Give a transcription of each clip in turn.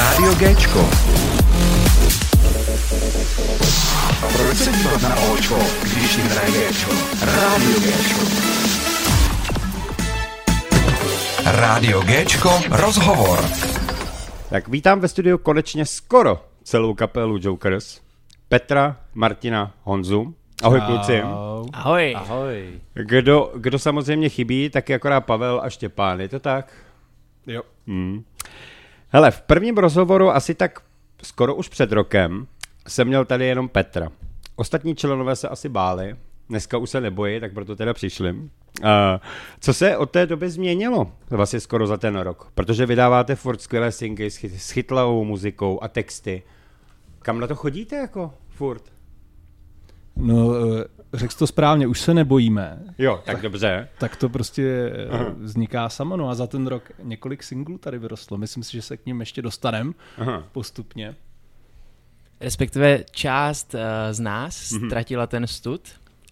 Rádio Géčko. Proč se dívat na Očko, když jim hraje Géčko? Rádio Géčko. Rádio Géčko, rozhovor. Tak vítám ve studiu konečně skoro celou kapelu Jokers. Petra, Martina, Honzu. Ahoj kluci. Ahoj. Ahoj. Kdo, kdo samozřejmě chybí, tak je akorát Pavel a Štěpán, je to tak? Jo. Hmm. Hele, v prvním rozhovoru asi tak skoro už před rokem jsem měl tady jenom Petra. Ostatní členové se asi báli, dneska už se nebojí, tak proto teda přišli. Uh, co se od té doby změnilo vlastně skoro za ten rok? Protože vydáváte furt skvělé singly s, s chytlavou muzikou a texty. Kam na to chodíte jako furt? No, eh, řekl jsi to správně, už se nebojíme. Jo, tak dobře. Tak to prostě Aha. vzniká samo. No a za ten rok několik singlů tady vyrostlo. Myslím si, že se k ním ještě dostaneme postupně. Respektive část uh, z nás mm-hmm. ztratila ten stud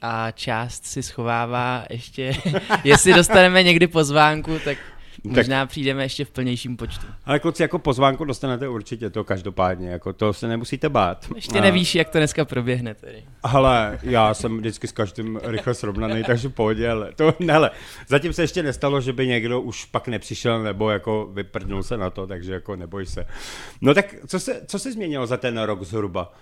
a část si schovává ještě, jestli dostaneme někdy pozvánku, tak Možná tak, přijdeme ještě v plnějším počtu. Ale kluci, jako pozvánku dostanete určitě to každopádně, jako to se nemusíte bát. Ještě nevíš, jak to dneska proběhne tedy. Ale já jsem vždycky s každým rychle srovnaný, takže pohodě, ale to, hele, zatím se ještě nestalo, že by někdo už pak nepřišel nebo jako vyprdnul se na to, takže jako neboj se. No tak co se, co se změnilo za ten rok zhruba?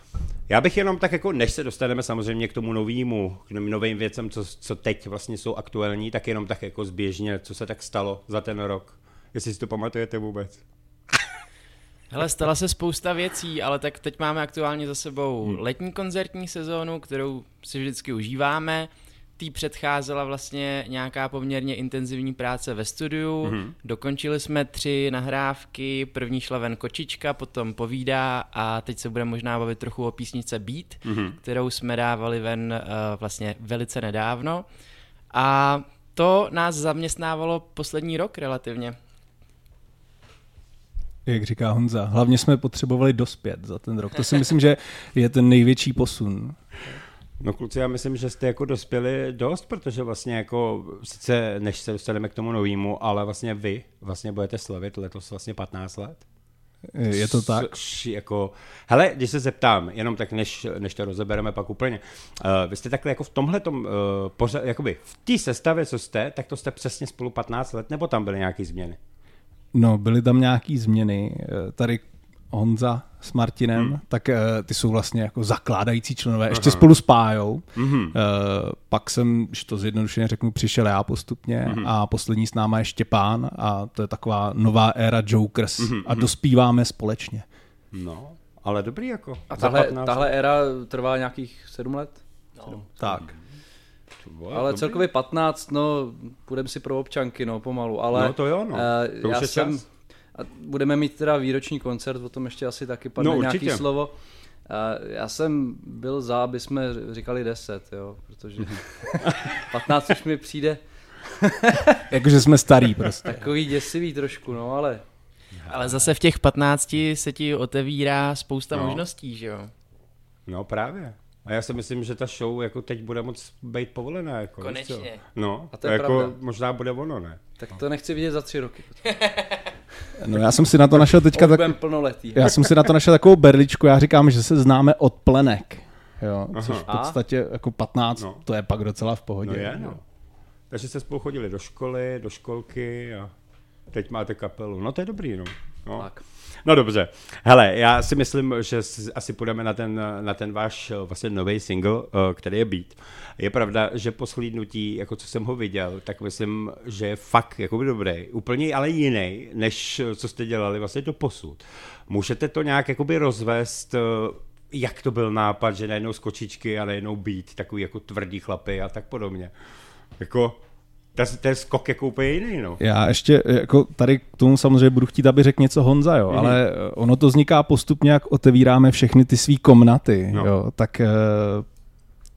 Já bych jenom tak jako, než se dostaneme samozřejmě k tomu novému, k novým věcem, co, co teď vlastně jsou aktuální, tak jenom tak jako zběžně, co se tak stalo za ten rok. Jestli si to pamatujete vůbec. Hele, stala se spousta věcí, ale tak teď máme aktuálně za sebou hmm. letní koncertní sezónu, kterou si vždycky užíváme tý předcházela vlastně nějaká poměrně intenzivní práce ve studiu. Mm-hmm. Dokončili jsme tři nahrávky, první šla ven Kočička, potom Povídá a teď se budeme možná bavit trochu o písnice Beat, mm-hmm. kterou jsme dávali ven uh, vlastně velice nedávno. A to nás zaměstnávalo poslední rok relativně. Jak říká Honza, hlavně jsme potřebovali dospět za ten rok. To si myslím, že je ten největší posun. No kluci, já myslím, že jste jako dospěli dost, protože vlastně jako, sice než se dostaneme k tomu novému, ale vlastně vy vlastně budete slavit letos vlastně 15 let. Je to tak? Což jako, hele, když se zeptám, jenom tak než, než to rozebereme pak úplně, uh, vy jste takhle jako v tomhle tom, uh, pořad, jakoby v té sestavě, co jste, tak to jste přesně spolu 15 let, nebo tam byly nějaké změny? No, byly tam nějaké změny. Tady Honza s Martinem, hmm. tak uh, ty jsou vlastně jako zakládající členové, ještě spolu spájou. Hmm. Uh, pak jsem, že to zjednodušeně řeknu, přišel já postupně hmm. a poslední s náma je Štěpán a to je taková nová éra Jokers hmm. a dospíváme společně. No, ale dobrý jako. A tahle, tahle éra trvá nějakých sedm let? No. Sedm. Tak. Wow, ale dobrý. celkově 15, no, půjdeme si pro občanky, no, pomalu, ale... No to jo, no. Uh, to já jsem, čas a budeme mít teda výroční koncert, o tom ještě asi taky padne no, nějaký slovo. A já jsem byl za, aby jsme říkali 10, jo, protože 15 už mi přijde. Jakože jsme starý prostě. Takový děsivý trošku, no ale... Ale zase v těch 15 se ti otevírá spousta no. možností, že jo? No právě. A já si myslím, že ta show jako teď bude moc být povolená. Jako, Konečně. No, a to je jako pravda. možná bude ono, ne? Tak to nechci vidět za tři roky. No já jsem si na to našel teďka tak... plnoletý. Já jsem si na to našel takovou berličku, já říkám, že se známe od plenek. Jo, což v podstatě jako 15, no. to je pak docela v pohodě. No je, no. Takže jste spolu chodili do školy, do školky a teď máte kapelu. No to je dobrý, no. no. Tak. No dobře. Hele, já si myslím, že asi půjdeme na ten, na ten váš vlastně nový single, eh, který je Beat. Je pravda, že po shlídnutí, jako co jsem ho viděl, tak myslím, že je fakt jako dobrý. Úplně ale jiný, než co jste dělali vlastně do posud. Můžete to nějak jakoby rozvést, eh, jak to byl nápad, že najednou skočičky a najednou beat, takový jako tvrdý chlapy a tak podobně. Jako, to je skok jako úplně jiný, no. Já ještě jako tady k tomu samozřejmě budu chtít, aby řekl něco Honza, jo, mm-hmm. ale ono to vzniká postupně, jak otevíráme všechny ty svý komnaty, no. jo, tak eh,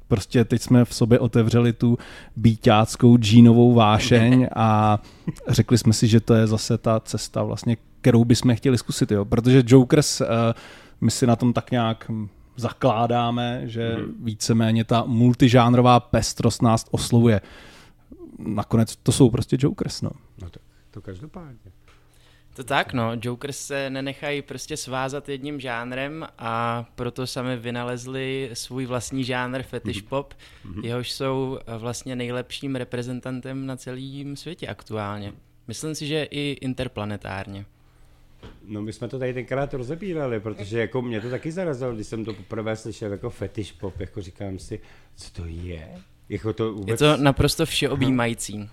prostě teď jsme v sobě otevřeli tu býťáckou džínovou vášeň a řekli jsme si, že to je zase ta cesta vlastně, kterou bychom chtěli zkusit, jo, protože Jokers, eh, my si na tom tak nějak zakládáme, že mm. víceméně ta multižánrová pestrost nás oslovuje nakonec to jsou prostě Jokers, no. No to, to každopádně. To tak, no. Jokers se nenechají prostě svázat jedním žánrem a proto sami vynalezli svůj vlastní žánr fetish pop, mm-hmm. jehož jsou vlastně nejlepším reprezentantem na celém světě aktuálně. Myslím si, že i interplanetárně. No my jsme to tady tenkrát rozebírali, protože jako mě to taky zarazilo, když jsem to poprvé slyšel jako fetish pop, jako říkám si, co to je? Jako to vůbec... Je to naprosto všeobjímající.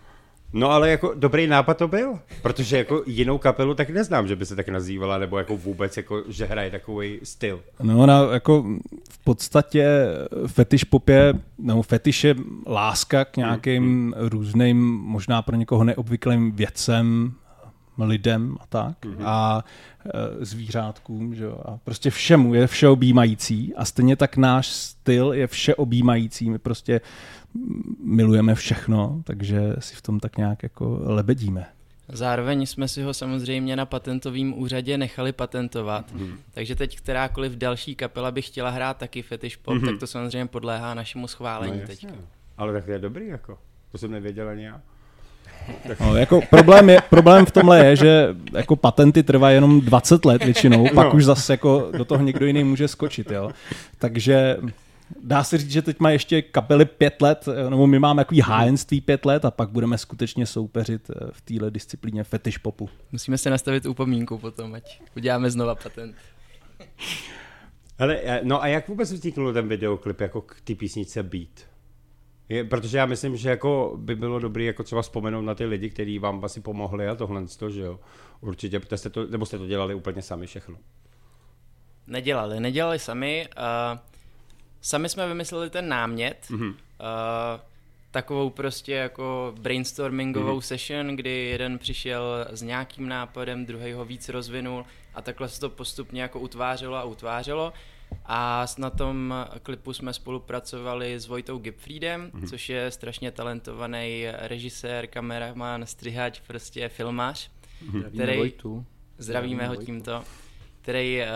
No ale jako dobrý nápad to byl, protože jako jinou kapelu tak neznám, že by se tak nazývala, nebo jako vůbec jako, že hraje takový styl. No ona jako v podstatě fetiš pop je, nebo fetiš je láska k nějakým mm, různým, možná pro někoho neobvyklým věcem, lidem a tak mm-hmm. a e, zvířátkům, že jo, a prostě všemu je všeobjímající a stejně tak náš styl je všeobjímající, my prostě milujeme všechno, takže si v tom tak nějak jako lebedíme. Zároveň jsme si ho samozřejmě na patentovém úřadě nechali patentovat, mm. takže teď kterákoliv další kapela by chtěla hrát taky fetish pop, mm. tak to samozřejmě podléhá našemu schválení no, teď. Ale tak to je dobrý, jako. To jsem nevěděl ani já. No, jako problém, je, problém v tomhle je, že jako patenty trvají jenom 20 let většinou, pak no. už zase jako do toho někdo jiný může skočit, jo. Takže dá se říct, že teď má ještě kapely pět let, nebo my máme takový hájenství pět let a pak budeme skutečně soupeřit eh, v téhle disciplíně fetish popu. Musíme se nastavit upomínku potom, ať uděláme znova patent. Ale, no a jak vůbec vzniknul ten videoklip jako k té písnice Beat? Je, protože já myslím, že jako by bylo dobré jako třeba vzpomenout na ty lidi, kteří vám asi pomohli a tohle, že jo. Určitě, jste to, nebo jste to dělali úplně sami všechno. Nedělali, nedělali sami. Uh, sami jsme vymysleli ten námět. Mm-hmm. Uh, takovou prostě jako brainstormingovou mm-hmm. session, kdy jeden přišel s nějakým nápadem, druhý ho víc rozvinul a takhle se to postupně jako utvářelo a utvářelo. A na tom klipu jsme spolupracovali s Vojtou Gipfriedem, mm-hmm. což je strašně talentovaný režisér, kameraman, střihač, prostě filmář. Mm-hmm. Který, Vojtu. Zdravíme ho tímto. Který uh,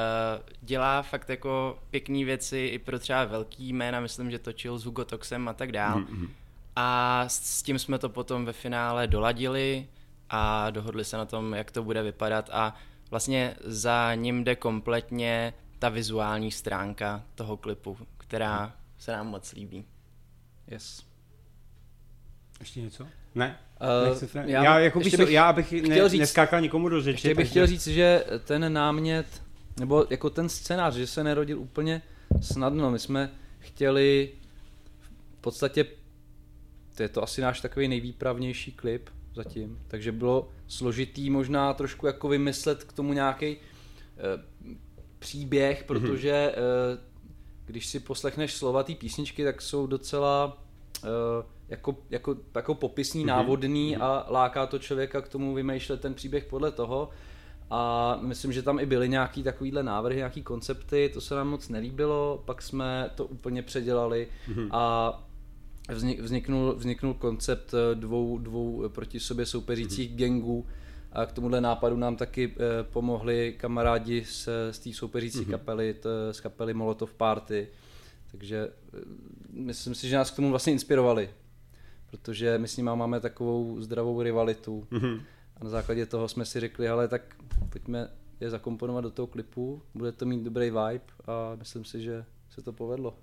dělá fakt jako pěkné věci i pro třeba velký jména, myslím, že točil s Hugo Toxem a tak dál. Mm-hmm. A s tím jsme to potom ve finále doladili a dohodli se na tom, jak to bude vypadat a vlastně za ním jde kompletně ta vizuální stránka toho klipu, která se nám moc líbí. Yes. Ještě něco? Ne? Uh, já, já, jako bych, bych, já bych ne, říct, neskákal nikomu do řeči. Ještě bych takže... chtěl říct, že ten námět, nebo jako ten scénář, že se nerodil úplně snadno. My jsme chtěli v podstatě, to je to asi náš takový nejvýpravnější klip zatím, takže bylo složitý možná trošku jako vymyslet k tomu nějaký uh, příběh, mhm. protože mm-hmm. když si poslechneš slova té písničky, tak jsou docela eh, jako, jako, jako popisný, mm-hmm. návodný mm-hmm. a láká to člověka k tomu vymýšlet ten příběh podle toho. A myslím, že tam i byly nějaký takovýhle návrhy, nějaký koncepty, to se nám moc nelíbilo, pak jsme to úplně předělali mm-hmm. a vzniknul, vzniknul koncept eh, dvou, dvou proti sobě soupeřících mm-hmm. gangů, a k tomuhle nápadu nám taky eh, pomohli kamarádi z, z té soupeřící mm-hmm. kapely, t, z kapely Molotov Party. Takže eh, myslím si, že nás k tomu vlastně inspirovali, protože my s nimi máme takovou zdravou rivalitu. Mm-hmm. A na základě toho jsme si řekli, ale tak pojďme je zakomponovat do toho klipu, bude to mít dobrý vibe a myslím si, že se to povedlo.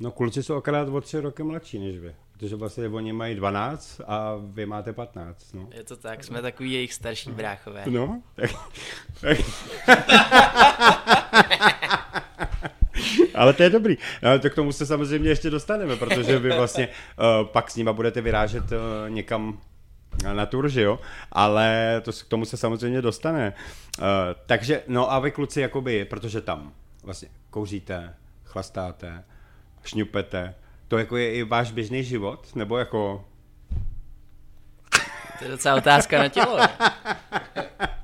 No kluci jsou akorát o tři roky mladší než vy. Protože vlastně oni mají 12 a vy máte 15. No. Je to tak, jsme takový jejich starší bráchové. No, tak, tak. Ale to je dobrý. No, to k tomu se samozřejmě ještě dostaneme, protože vy vlastně uh, pak s nima budete vyrážet uh, někam na tur, že jo? Ale to, k tomu se samozřejmě dostane. Uh, takže, no a vy kluci, jakoby, protože tam vlastně kouříte, chlastáte, šňupete, to jako je i váš běžný život? Nebo jako... To je docela otázka na tělo.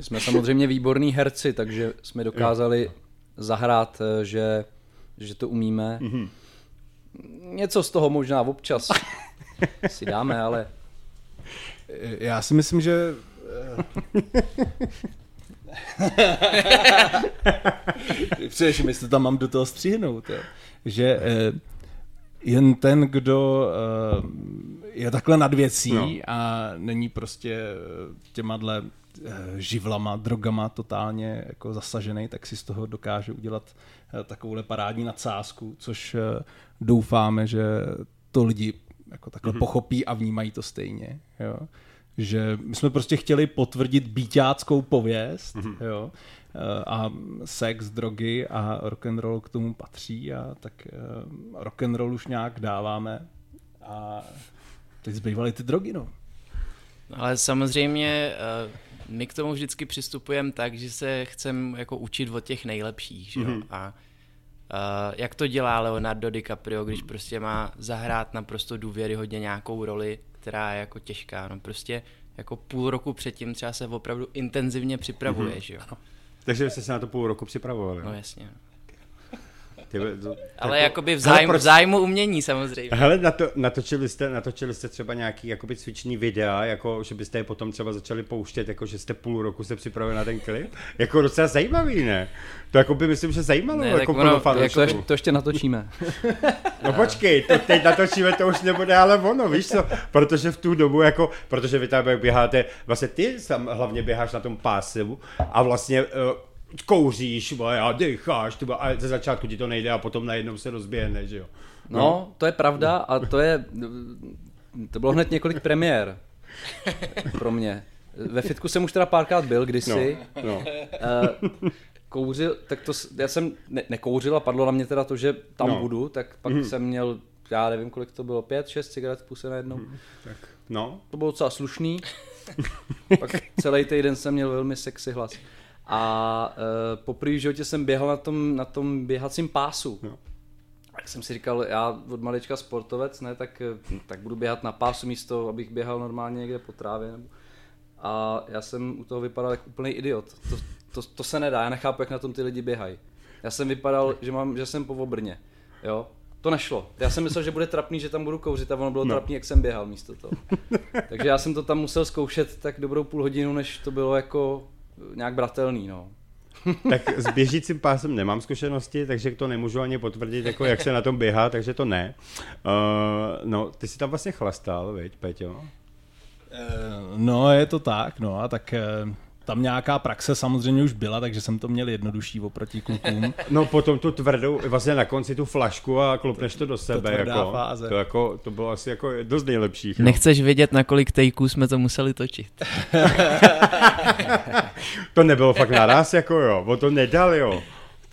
jsme samozřejmě výborní herci, takže jsme dokázali zahrát, eh, že, že to umíme. Mm-hmm. Něco z toho možná občas si dáme, ale... Já si myslím, že... Především, jestli tam mám do toho stříhnout, jo. že eh, jen ten, kdo uh, je takhle nad věcí no. a není prostě těma dle živlama, drogama totálně jako zasažený, tak si z toho dokáže udělat takovouhle parádní nadsázku, což doufáme, že to lidi jako takhle mm-hmm. pochopí a vnímají to stejně. Jo? Že my jsme prostě chtěli potvrdit býťáckou pověst, mm-hmm. jo? a sex, drogy a rock and roll k tomu patří a tak rock and roll už nějak dáváme a teď zbývaly ty drogy, no. Ale samozřejmě my k tomu vždycky přistupujeme tak, že se chceme jako učit od těch nejlepších, že jo? Mm-hmm. A Uh, jak to dělá Leonardo DiCaprio, když prostě má zahrát naprosto důvěryhodně nějakou roli, která je jako těžká. No prostě jako půl roku předtím třeba se opravdu intenzivně připravuje, mm-hmm. že jo. Takže jste se na to půl roku připravovali. No jasně. Ty, to, Ale jako, jakoby v, zájmu, proč... v zájmu umění samozřejmě. Hele, na to, natočili, jste, natočili jste třeba nějaký jakoby cviční videa, jako že byste je potom třeba začali pouštět, jako že jste půl roku se připravili na ten klip? Jako docela zajímavý, ne? To jako by myslím, že zajímalo ne, jako ono, to, jako, to ještě natočíme. no počkej, to teď natočíme, to už nebude ale ono, víš co? Protože v tu dobu jako, protože vy tam běháte, vlastně ty sam hlavně běháš na tom pásu a vlastně uh, kouříš a decháš, a ze začátku ti to nejde a potom najednou se rozběhne, že jo. No, no, to je pravda a to je, to bylo hned několik premiér pro mě. Ve fitku jsem už teda párkrát byl kdysi. No, no. Uh, kouřil, tak to, já jsem ne, nekouřil a padlo na mě teda to, že tam no. budu, tak pak mm. jsem měl, já nevím kolik to bylo, pět, šest cigaret v puse najednou. Mm. Tak, no. To bylo docela slušný. pak celý týden jsem měl velmi sexy hlas. A uh, poprvé v životě jsem běhal na tom, na tom běhacím pásu. No. Tak jsem si říkal, já od malička sportovec, ne, tak, eh, tak budu běhat na pásu místo, abych běhal normálně někde po trávě. Nebo... A já jsem u toho vypadal jako úplný idiot. To, to, to se nedá, já nechápu, jak na tom ty lidi běhají. Já jsem vypadal, že, mám, že jsem po obrně. Jo? To nešlo. Já jsem myslel, že bude trapný, že tam budu kouřit a ono bylo no. trapný, jak jsem běhal místo toho. Takže já jsem to tam musel zkoušet tak dobrou půl hodinu, než to bylo jako nějak bratelný, no. tak s běžícím pásem nemám zkušenosti, takže to nemůžu ani potvrdit, jako jak se na tom běhá, takže to ne. Uh, no, ty jsi tam vlastně chlastal, veď, Peťo? Uh, no, je to tak, no a tak uh, tam nějaká praxe samozřejmě už byla, takže jsem to měl jednodušší oproti klukům. No potom tu tvrdou, vlastně na konci tu flašku a klopneš to do sebe. To, jako, fáze. To, jako, to bylo asi jako jedno z nejlepších. No. Nechceš vědět, na kolik tejků jsme to museli točit. to nebylo fakt naraz, jako jo, o to nedal, jo.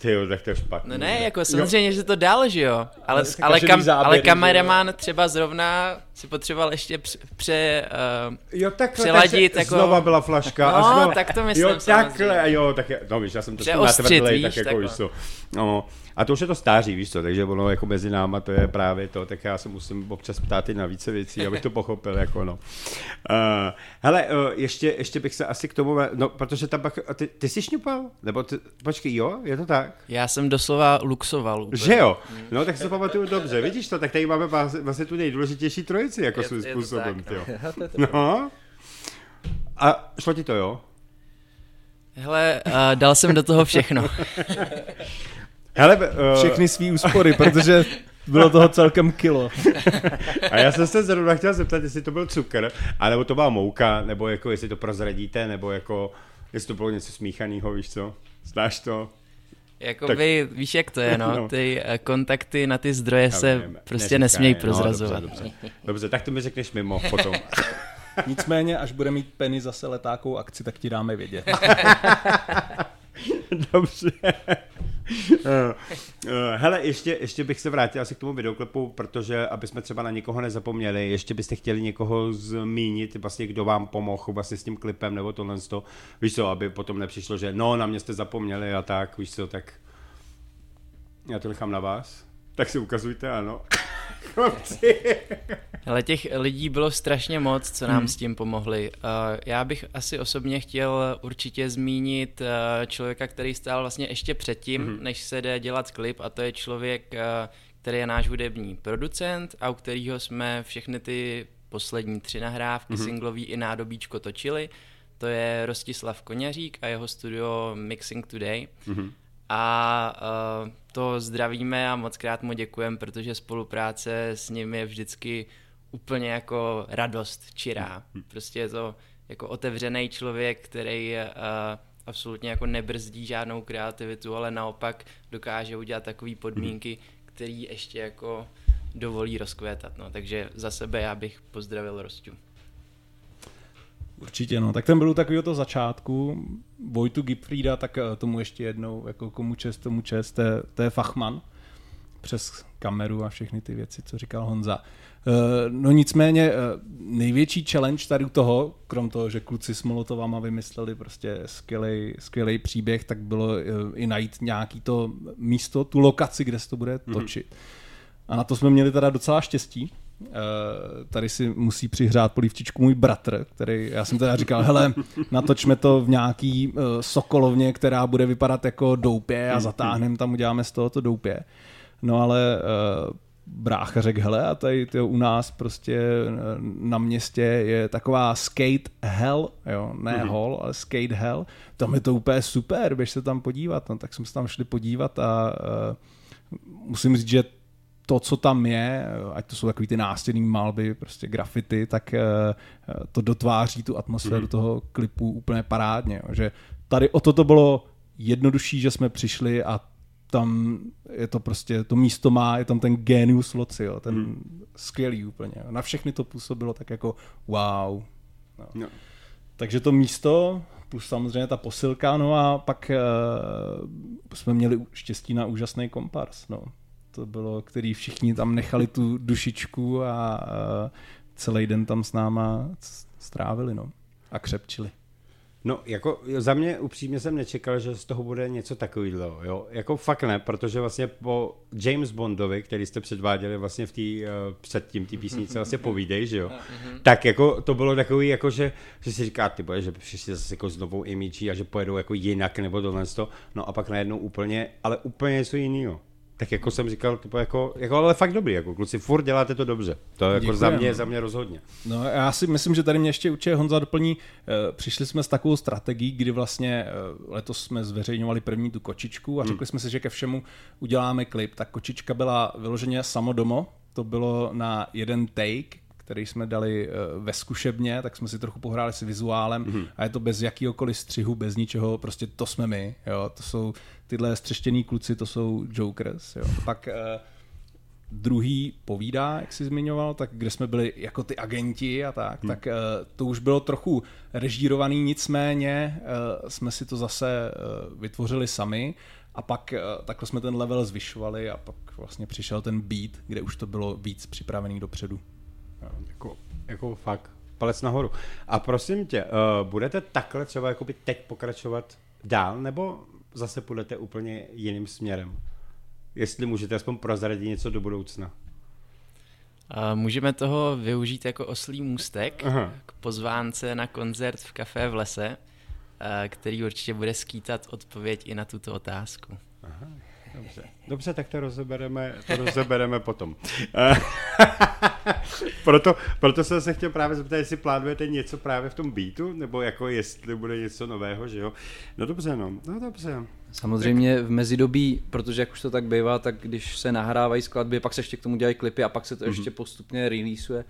Ty jo, tak to je špatný. No ne, jako samozřejmě, jo. že to dál, že jo. Ale, ale, kam, záběry, ale kameraman třeba zrovna si potřeboval ještě pře, pře uh, jo, takhle, přeladit. jako... Znova byla flaška. No, a znova... tak to myslím Jo, takhle, jo, tak je, no víš, já jsem to natvrdlej, tak jako víš co. No, a to už je to stáří, víš co, takže ono jako mezi náma to je právě to, tak já se musím občas ptát i na více věcí, abych to pochopil, jako no. Uh, hele, uh, ještě, ještě bych se asi k tomu, no, protože tam pak, ty, ty jsi šňupal? Nebo ty, počkej, jo, je to tak? Já jsem doslova luxoval. Úplně. Že jo? No, tak se pamatuju dobře, vidíš to, tak tady máme vlastně tu nejdůležitější trojici, jako svým způsobem, tak, no. no. A šlo ti to, jo? Hele, uh, dal jsem do toho všechno. Hele, uh... Všechny svý úspory, protože bylo toho celkem kilo. A já jsem se zrovna chtěl zeptat, jestli to byl cukr, anebo to byla mouka, nebo jako jestli to prozradíte, nebo jako jestli to bylo něco smíchaného, víš co? Znáš to? Jakoby, tak... víš jak to je, no, no. ty uh, kontakty na ty zdroje já se vím, prostě neříkaj, nesmějí prozrazovat. No, dobře, dobře. dobře, tak to mi řekneš mimo potom. Nicméně, až bude mít Penny zase letákou akci, tak ti dáme vědět. dobře. Eh, eh, hele, ještě, ještě bych se vrátil asi k tomu videoklipu, protože aby jsme třeba na někoho nezapomněli, ještě byste chtěli někoho zmínit, vlastně kdo vám pomohl vlastně s tím klipem nebo tohle to, víš co, aby potom nepřišlo, že no, na mě jste zapomněli a tak, víš co, tak já to nechám na vás. Tak si ukazujte, ano. Ale těch lidí bylo strašně moc, co nám hmm. s tím pomohli. Uh, já bych asi osobně chtěl určitě zmínit uh, člověka, který stál vlastně ještě předtím, hmm. než se jde dělat klip a to je člověk, uh, který je náš hudební producent a u kterého jsme všechny ty poslední tři nahrávky, hmm. singlový i nádobíčko točili. To je Rostislav Koněřík a jeho studio Mixing Today. Hmm a uh, to zdravíme a moc krát mu děkujeme, protože spolupráce s ním je vždycky úplně jako radost čirá. Prostě je to jako otevřený člověk, který uh, absolutně jako nebrzdí žádnou kreativitu, ale naopak dokáže udělat takové podmínky, které ještě jako dovolí rozkvétat. No. Takže za sebe já bych pozdravil Rostu. Určitě, no. Tak ten byl takový to začátku. Vojtu Gipfrieda, tak eh, tomu ještě jednou, jako komu čest, tomu čest, to je, to je Fachman přes kameru a všechny ty věci, co říkal Honza. Eh, no nicméně eh, největší challenge tady u toho, krom toho, že kluci s Molotovama vymysleli prostě skvělý, skvělý příběh, tak bylo i najít nějaký to místo, tu lokaci, kde se to bude mhm. točit. Mm-hmm. A na to jsme měli teda docela štěstí. Uh, tady si musí přihřát polívčičku můj bratr, který, já jsem teda říkal, hele, natočme to v nějaký uh, sokolovně, která bude vypadat jako doupě a zatáhneme tam, uděláme z toho to doupě. No ale uh, brácha řekl, hele, a tady tyjo, u nás prostě na městě je taková skate hell, jo, ne mm-hmm. hall, ale skate hell, tam je to úplně super, běž se tam podívat, no, tak jsme se tam šli podívat a uh, musím říct, že to, co tam je, ať to jsou takový ty nástěnný malby, prostě grafity, tak eh, to dotváří tu atmosféru mm. toho klipu úplně parádně. Že tady o to to bylo jednodušší, že jsme přišli a tam je to prostě, to místo má, je tam ten genius loci, jo, ten mm. skvělý úplně. Na všechny to působilo tak jako wow. No. No. Takže to místo, plus samozřejmě ta posilka, no a pak uh, jsme měli štěstí na úžasný kompars, no to bylo, který všichni tam nechali tu dušičku a, celý den tam s náma strávili no, a křepčili. No, jako za mě upřímně jsem nečekal, že z toho bude něco takového, jo. Jako fakt ne, protože vlastně po James Bondovi, který jste předváděli vlastně v tý, uh, předtím té písnice vlastně povídej, že jo. Mhm. tak jako to bylo takový, jako že, že si říká, ty boje, že přišli zase jako s novou imidží a že pojedou jako jinak nebo tohle no a pak najednou úplně, ale úplně něco jiného tak jako jsem říkal, typo jako, jako, ale fakt dobrý, jako kluci, furt děláte to dobře. To je jako za mě, za mě rozhodně. No já si myslím, že tady mě ještě určitě Honza doplní, eh, přišli jsme s takovou strategií, kdy vlastně eh, letos jsme zveřejňovali první tu kočičku a hmm. řekli hmm. jsme si, že ke všemu uděláme klip. Tak kočička byla vyloženě samodomo, to bylo na jeden take, který jsme dali eh, ve zkušebně, tak jsme si trochu pohráli s vizuálem mm-hmm. a je to bez jakýhokoliv střihu, bez ničeho, prostě to jsme my, jo, to jsou tyhle střeštěný kluci, to jsou Jokers, jo. Pak uh, druhý povídá, jak jsi zmiňoval, tak kde jsme byli jako ty agenti a tak, hmm. tak uh, to už bylo trochu režírovaný, nicméně uh, jsme si to zase uh, vytvořili sami a pak uh, takhle jsme ten level zvyšovali a pak vlastně přišel ten beat, kde už to bylo víc připravený dopředu. Jako, jako fakt, palec nahoru. A prosím tě, uh, budete takhle třeba jakoby teď pokračovat dál, nebo zase půjdete úplně jiným směrem? Jestli můžete aspoň prozradit něco do budoucna. Uh, můžeme toho využít jako oslý můstek Aha. k pozvánce na koncert v Café v lese, který určitě bude skýtat odpověď i na tuto otázku. Aha. Dobře. Dobře, tak to rozebereme, to rozebereme potom. proto, proto jsem se chtěl právě zeptat, jestli plánujete něco právě v tom beatu, nebo jako jestli bude něco nového, že jo? No dobře, no, no dobře. Samozřejmě v mezidobí, protože jak už to tak bývá, tak když se nahrávají skladby, pak se ještě k tomu dělají klipy a pak se to mm-hmm. ještě postupně releaseuje,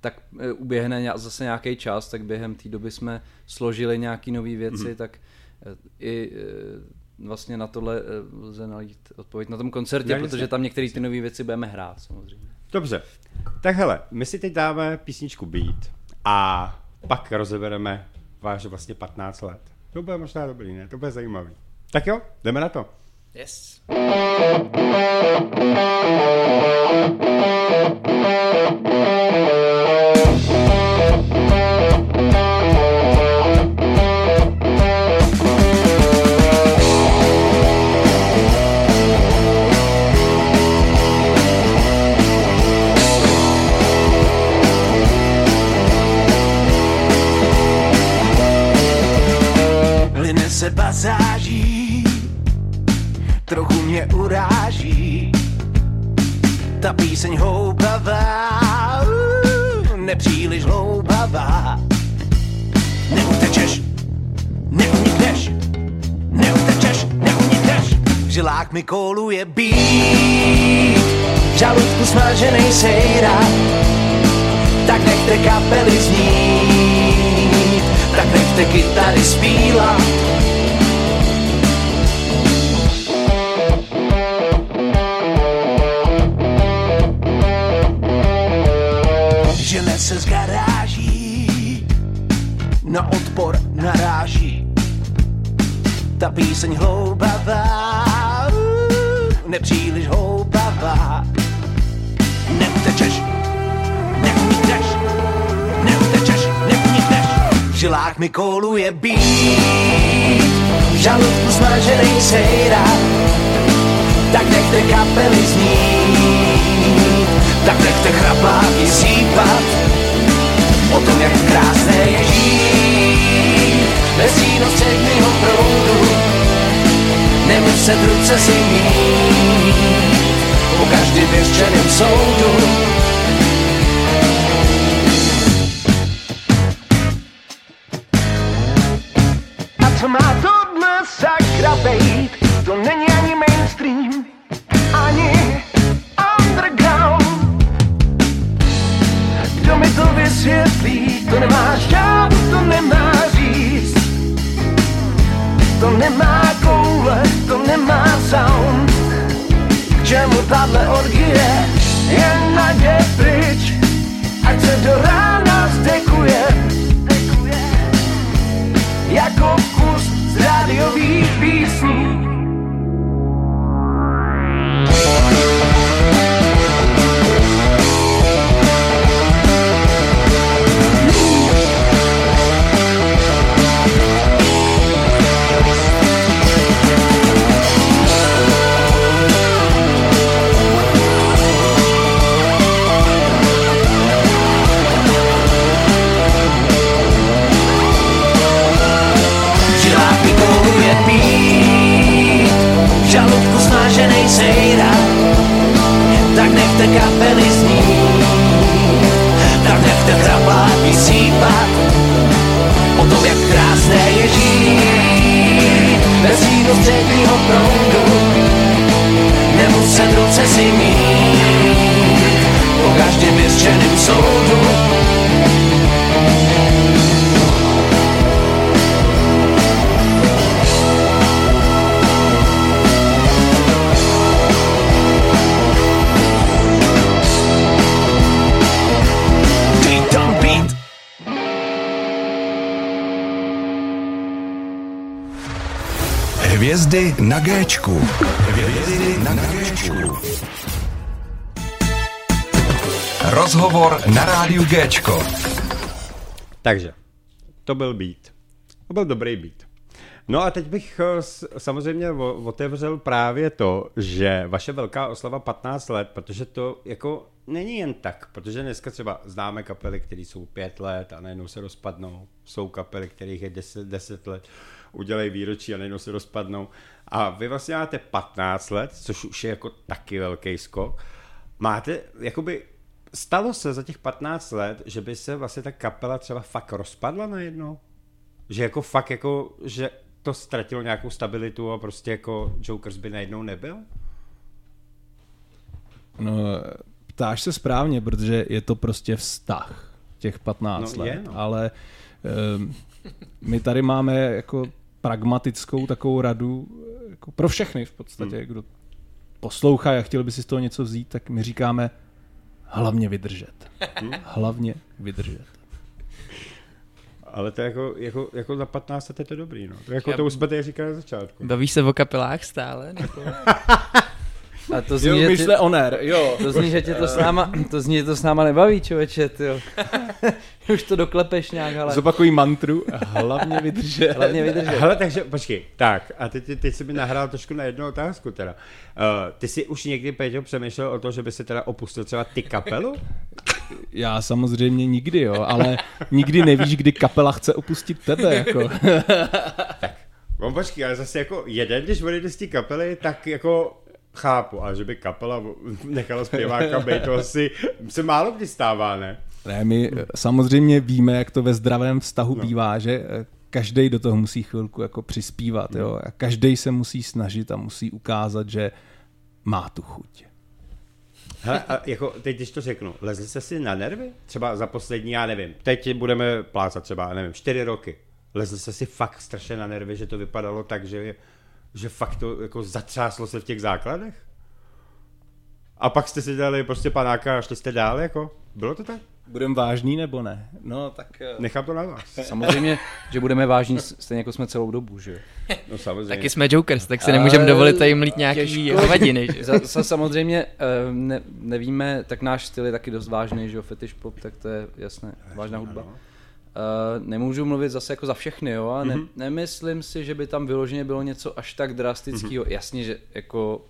tak e, uběhne zase nějaký čas, tak během té doby jsme složili nějaké nové věci, mm-hmm. tak e, i e, vlastně na tohle eh, lze najít odpověď na tom koncertě, protože tam některé ty nové věci budeme hrát samozřejmě. Dobře, tak hele, my si teď dáme písničku Beat a pak rozebereme váš vlastně 15 let. To bude možná dobrý, ne? To bude zajímavý. Tak jo, jdeme na to. Yes. se píseň houbavá, nepříliš hloubavá. Neutečeš, neunikneš, neutečeš, neunikneš. V žilách mi koluje být, v žaludku smaženej sejra, tak nechte kapely znít tak nechte kytary zpívat. Na odpor naráží. Ta píseň hloubavá, uh, nepříliš hloubavá. Neutečeš, neunikneš, neutečeš, neunikneš. V žilách mi koluje být, v žaludku smaženej sejra, tak nechte kapely znít, tak nechte chrapáky sípat, o tom, jak krásné je žít, bez sínu středního proudu, nemuset ruce si mít, po každém vyřčeném soudu. A co má to dnes sakra bejt, to není ani mainstream, ani underground. Kdo mi to vysvětlí, to nemá žábu, to nemá. To nemá koule, to nemá sound. K čemu tahle orgie, jen najde pryč, ať se do rána zdekuje. Jako kus z rádiových písní. Snáženej sejra, tak nechte kapely znít, tak nechte chrapáky sípat, o tom, jak krásné je žít, bez sínu středního proudu, nemuset ruce si mít, po každém vyřčeném soudu. Hvězdy na Géčku. Hvězdy na Géčku. Rozhovor na rádiu Géčko. Takže, to byl beat. To byl dobrý beat. No a teď bych eh, samozřejmě otevřel právě to, že vaše velká oslava 15 let, protože to jako není jen tak, protože dneska třeba známe kapely, které jsou 5 let a najednou se rozpadnou, jsou kapely, kterých je 10, 10 let, udělají výročí a najednou se rozpadnou. A vy vlastně máte 15 let, což už je jako taky velký skok. Máte, jakoby, stalo se za těch 15 let, že by se vlastně ta kapela třeba fakt rozpadla najednou? Že jako fakt jako, že to ztratilo nějakou stabilitu a prostě jako Jokers by najednou nebyl? No, ptáš se správně, protože je to prostě vztah těch 15 No, let, je, no. ale um, my tady máme jako pragmatickou takovou radu jako pro všechny v podstatě, hmm. kdo poslouchá a chtěl by si z toho něco vzít, tak my říkáme hlavně vydržet. Hmm. Hlavně vydržet. Ale to je jako, jako, jako za 15 let je to dobrý, no. To, jako, Já- to už jsme tady říkali na začátku. Bavíš se o kapelách stále? Nebo? A to Jo, zní, že tě, myšle oner, jo. to zní, že tě to s náma, to zní, že to s náma nebaví, člověče, jo. Už to doklepeš nějak, ale Zopakují mantru, hlavně vydržet. hlavně vydržet. Hele, takže počkej, tak a teď, teď jsi mi nahrál trošku na jednu otázku teda. Uh, ty jsi už někdy, Peťo, přemýšlel o tom, že by si teda opustil třeba ty kapelu? Já samozřejmě nikdy, jo, ale nikdy nevíš, kdy kapela chce opustit tebe, jako. On počkej, ale zase jako jeden, když odejde z té kapely, tak jako chápu, ale že by kapela nechala zpěváka být, to asi se málo kdy stává, ne? Ne, my eh, samozřejmě víme, jak to ve zdravém vztahu no. bývá, že každý do toho musí chvilku jako přispívat, jo, a každý se musí snažit a musí ukázat, že má tu chuť. Hele, a jako teď, když to řeknu, lezli jste si na nervy? Třeba za poslední, já nevím, teď budeme plácat třeba, nevím, čtyři roky. Lezli jste si fakt strašně na nervy, že to vypadalo tak, že, že fakt to jako zatřáslo se v těch základech? A pak jste si dali prostě panáka a šli jste dál, jako? Bylo to tak? Budeme vážný nebo ne? No tak... eh, Nechám to na vás. Samozřejmě, že budeme vážní stejně jako jsme celou dobu, že jo. No samozřejmě. Taky jsme Jokers, tak si nemůžeme dovolit tady mlít nějaký hovadiny. že? Samozřejmě eh, ne, nevíme, tak náš styl je taky dost vážný, že jo, fetish pop, tak to je jasné, vážná hudba. Uh, nemůžu mluvit zase jako za všechny, jo, a ne, nemyslím si, že by tam vyloženě bylo něco až tak drastického. Jasně, že jako,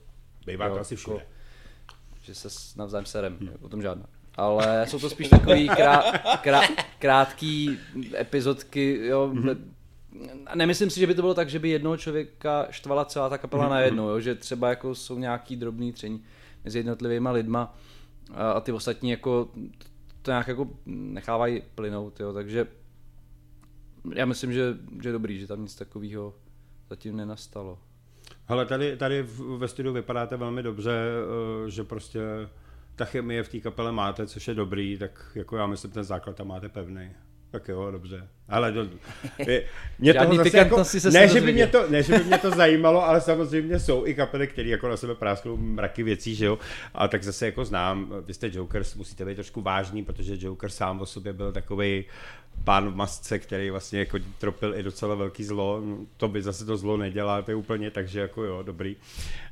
Bývá to asi všude. jako že se navzájem serem, o tom žádná. Ale jsou to spíš takový krá, krá, krátký epizodky, jo, a nemyslím si, že by to bylo tak, že by jednoho člověka štvala celá ta kapela najednou, jo? že třeba jako jsou nějaký drobný tření mezi jednotlivýma lidma a, a ty ostatní jako to nějak jako nechávají plynout, jo? takže já myslím, že, že je dobrý, že tam nic takového zatím nenastalo. Hele, tady, tady ve studiu vypadáte velmi dobře, eh, že prostě ta chemie v té kapele máte, což je dobrý, tak jako já myslím, ten základ tam máte pevný. Tak jo, dobře. Ale do, mě Žádný toho zase jako, se ne, že by mě to, ne, že by mě to zajímalo, ale samozřejmě jsou i kapely, které jako na sebe prásknou mraky věcí, že jo. A tak zase jako znám, vy jste Jokers, musíte být trošku vážní, protože Joker sám o sobě byl takový pán v masce, který vlastně jako tropil i docela velký zlo. No, To by zase to zlo neděláte úplně, takže jako jo, dobrý.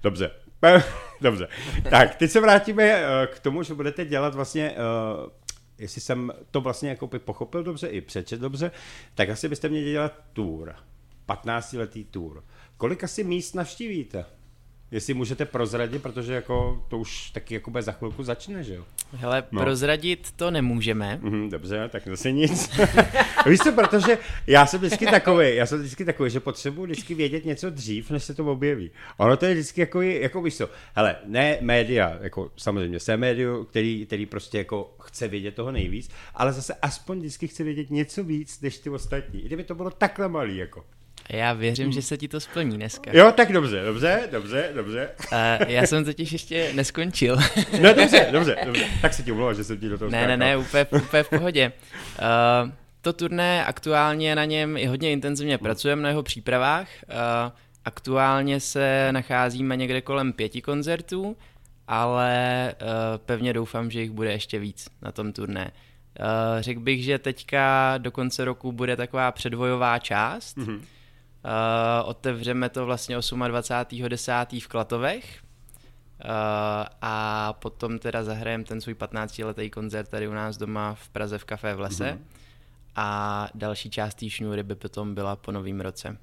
Dobře. Dobře. Tak, teď se vrátíme eh, k tomu, že budete dělat vlastně eh, jestli jsem to vlastně jako pochopil dobře i přečet dobře, tak asi byste měli dělat tour. 15-letý tour. Kolik asi míst navštívíte? Jestli můžete prozradit, protože jako to už taky jako za chvilku začne, že jo? Hele, No. prozradit to nemůžeme. Mhm, dobře, tak zase nic. Víš co, protože já jsem vždycky takový, já jsem vždycky takový, že potřebuji vždycky vědět něco dřív, než se to objeví. Ono to je vždycky jako, jako víš co, hele, ne média, jako samozřejmě jsem médiu, který, který prostě jako chce vědět toho nejvíc, ale zase aspoň vždycky chce vědět něco víc, než ty ostatní. I kdyby to bylo takhle malý, jako. Já věřím, že se ti to splní dneska. Jo, tak dobře, dobře, dobře, dobře. Uh, já jsem totiž ještě neskončil. No dobře, dobře, dobře. Tak se ti omlouvám, že jsem ti do toho ne, ne, ne, úplně, úplně v pohodě. Uh, to turné aktuálně na něm i hodně intenzivně pracujeme na jeho přípravách. Uh, aktuálně se nacházíme někde kolem pěti koncertů, ale uh, pevně doufám, že jich bude ještě víc na tom turné. Uh, řekl bych, že teďka do konce roku bude taková předvojová část. Mm-hmm. Uh, otevřeme to vlastně 28.10. v Klatovech. Uh, a potom teda zahrajeme ten svůj 15-letý koncert tady u nás doma v Praze v Café v lese. Mm-hmm. A další část té šňůry by potom byla po novém roce.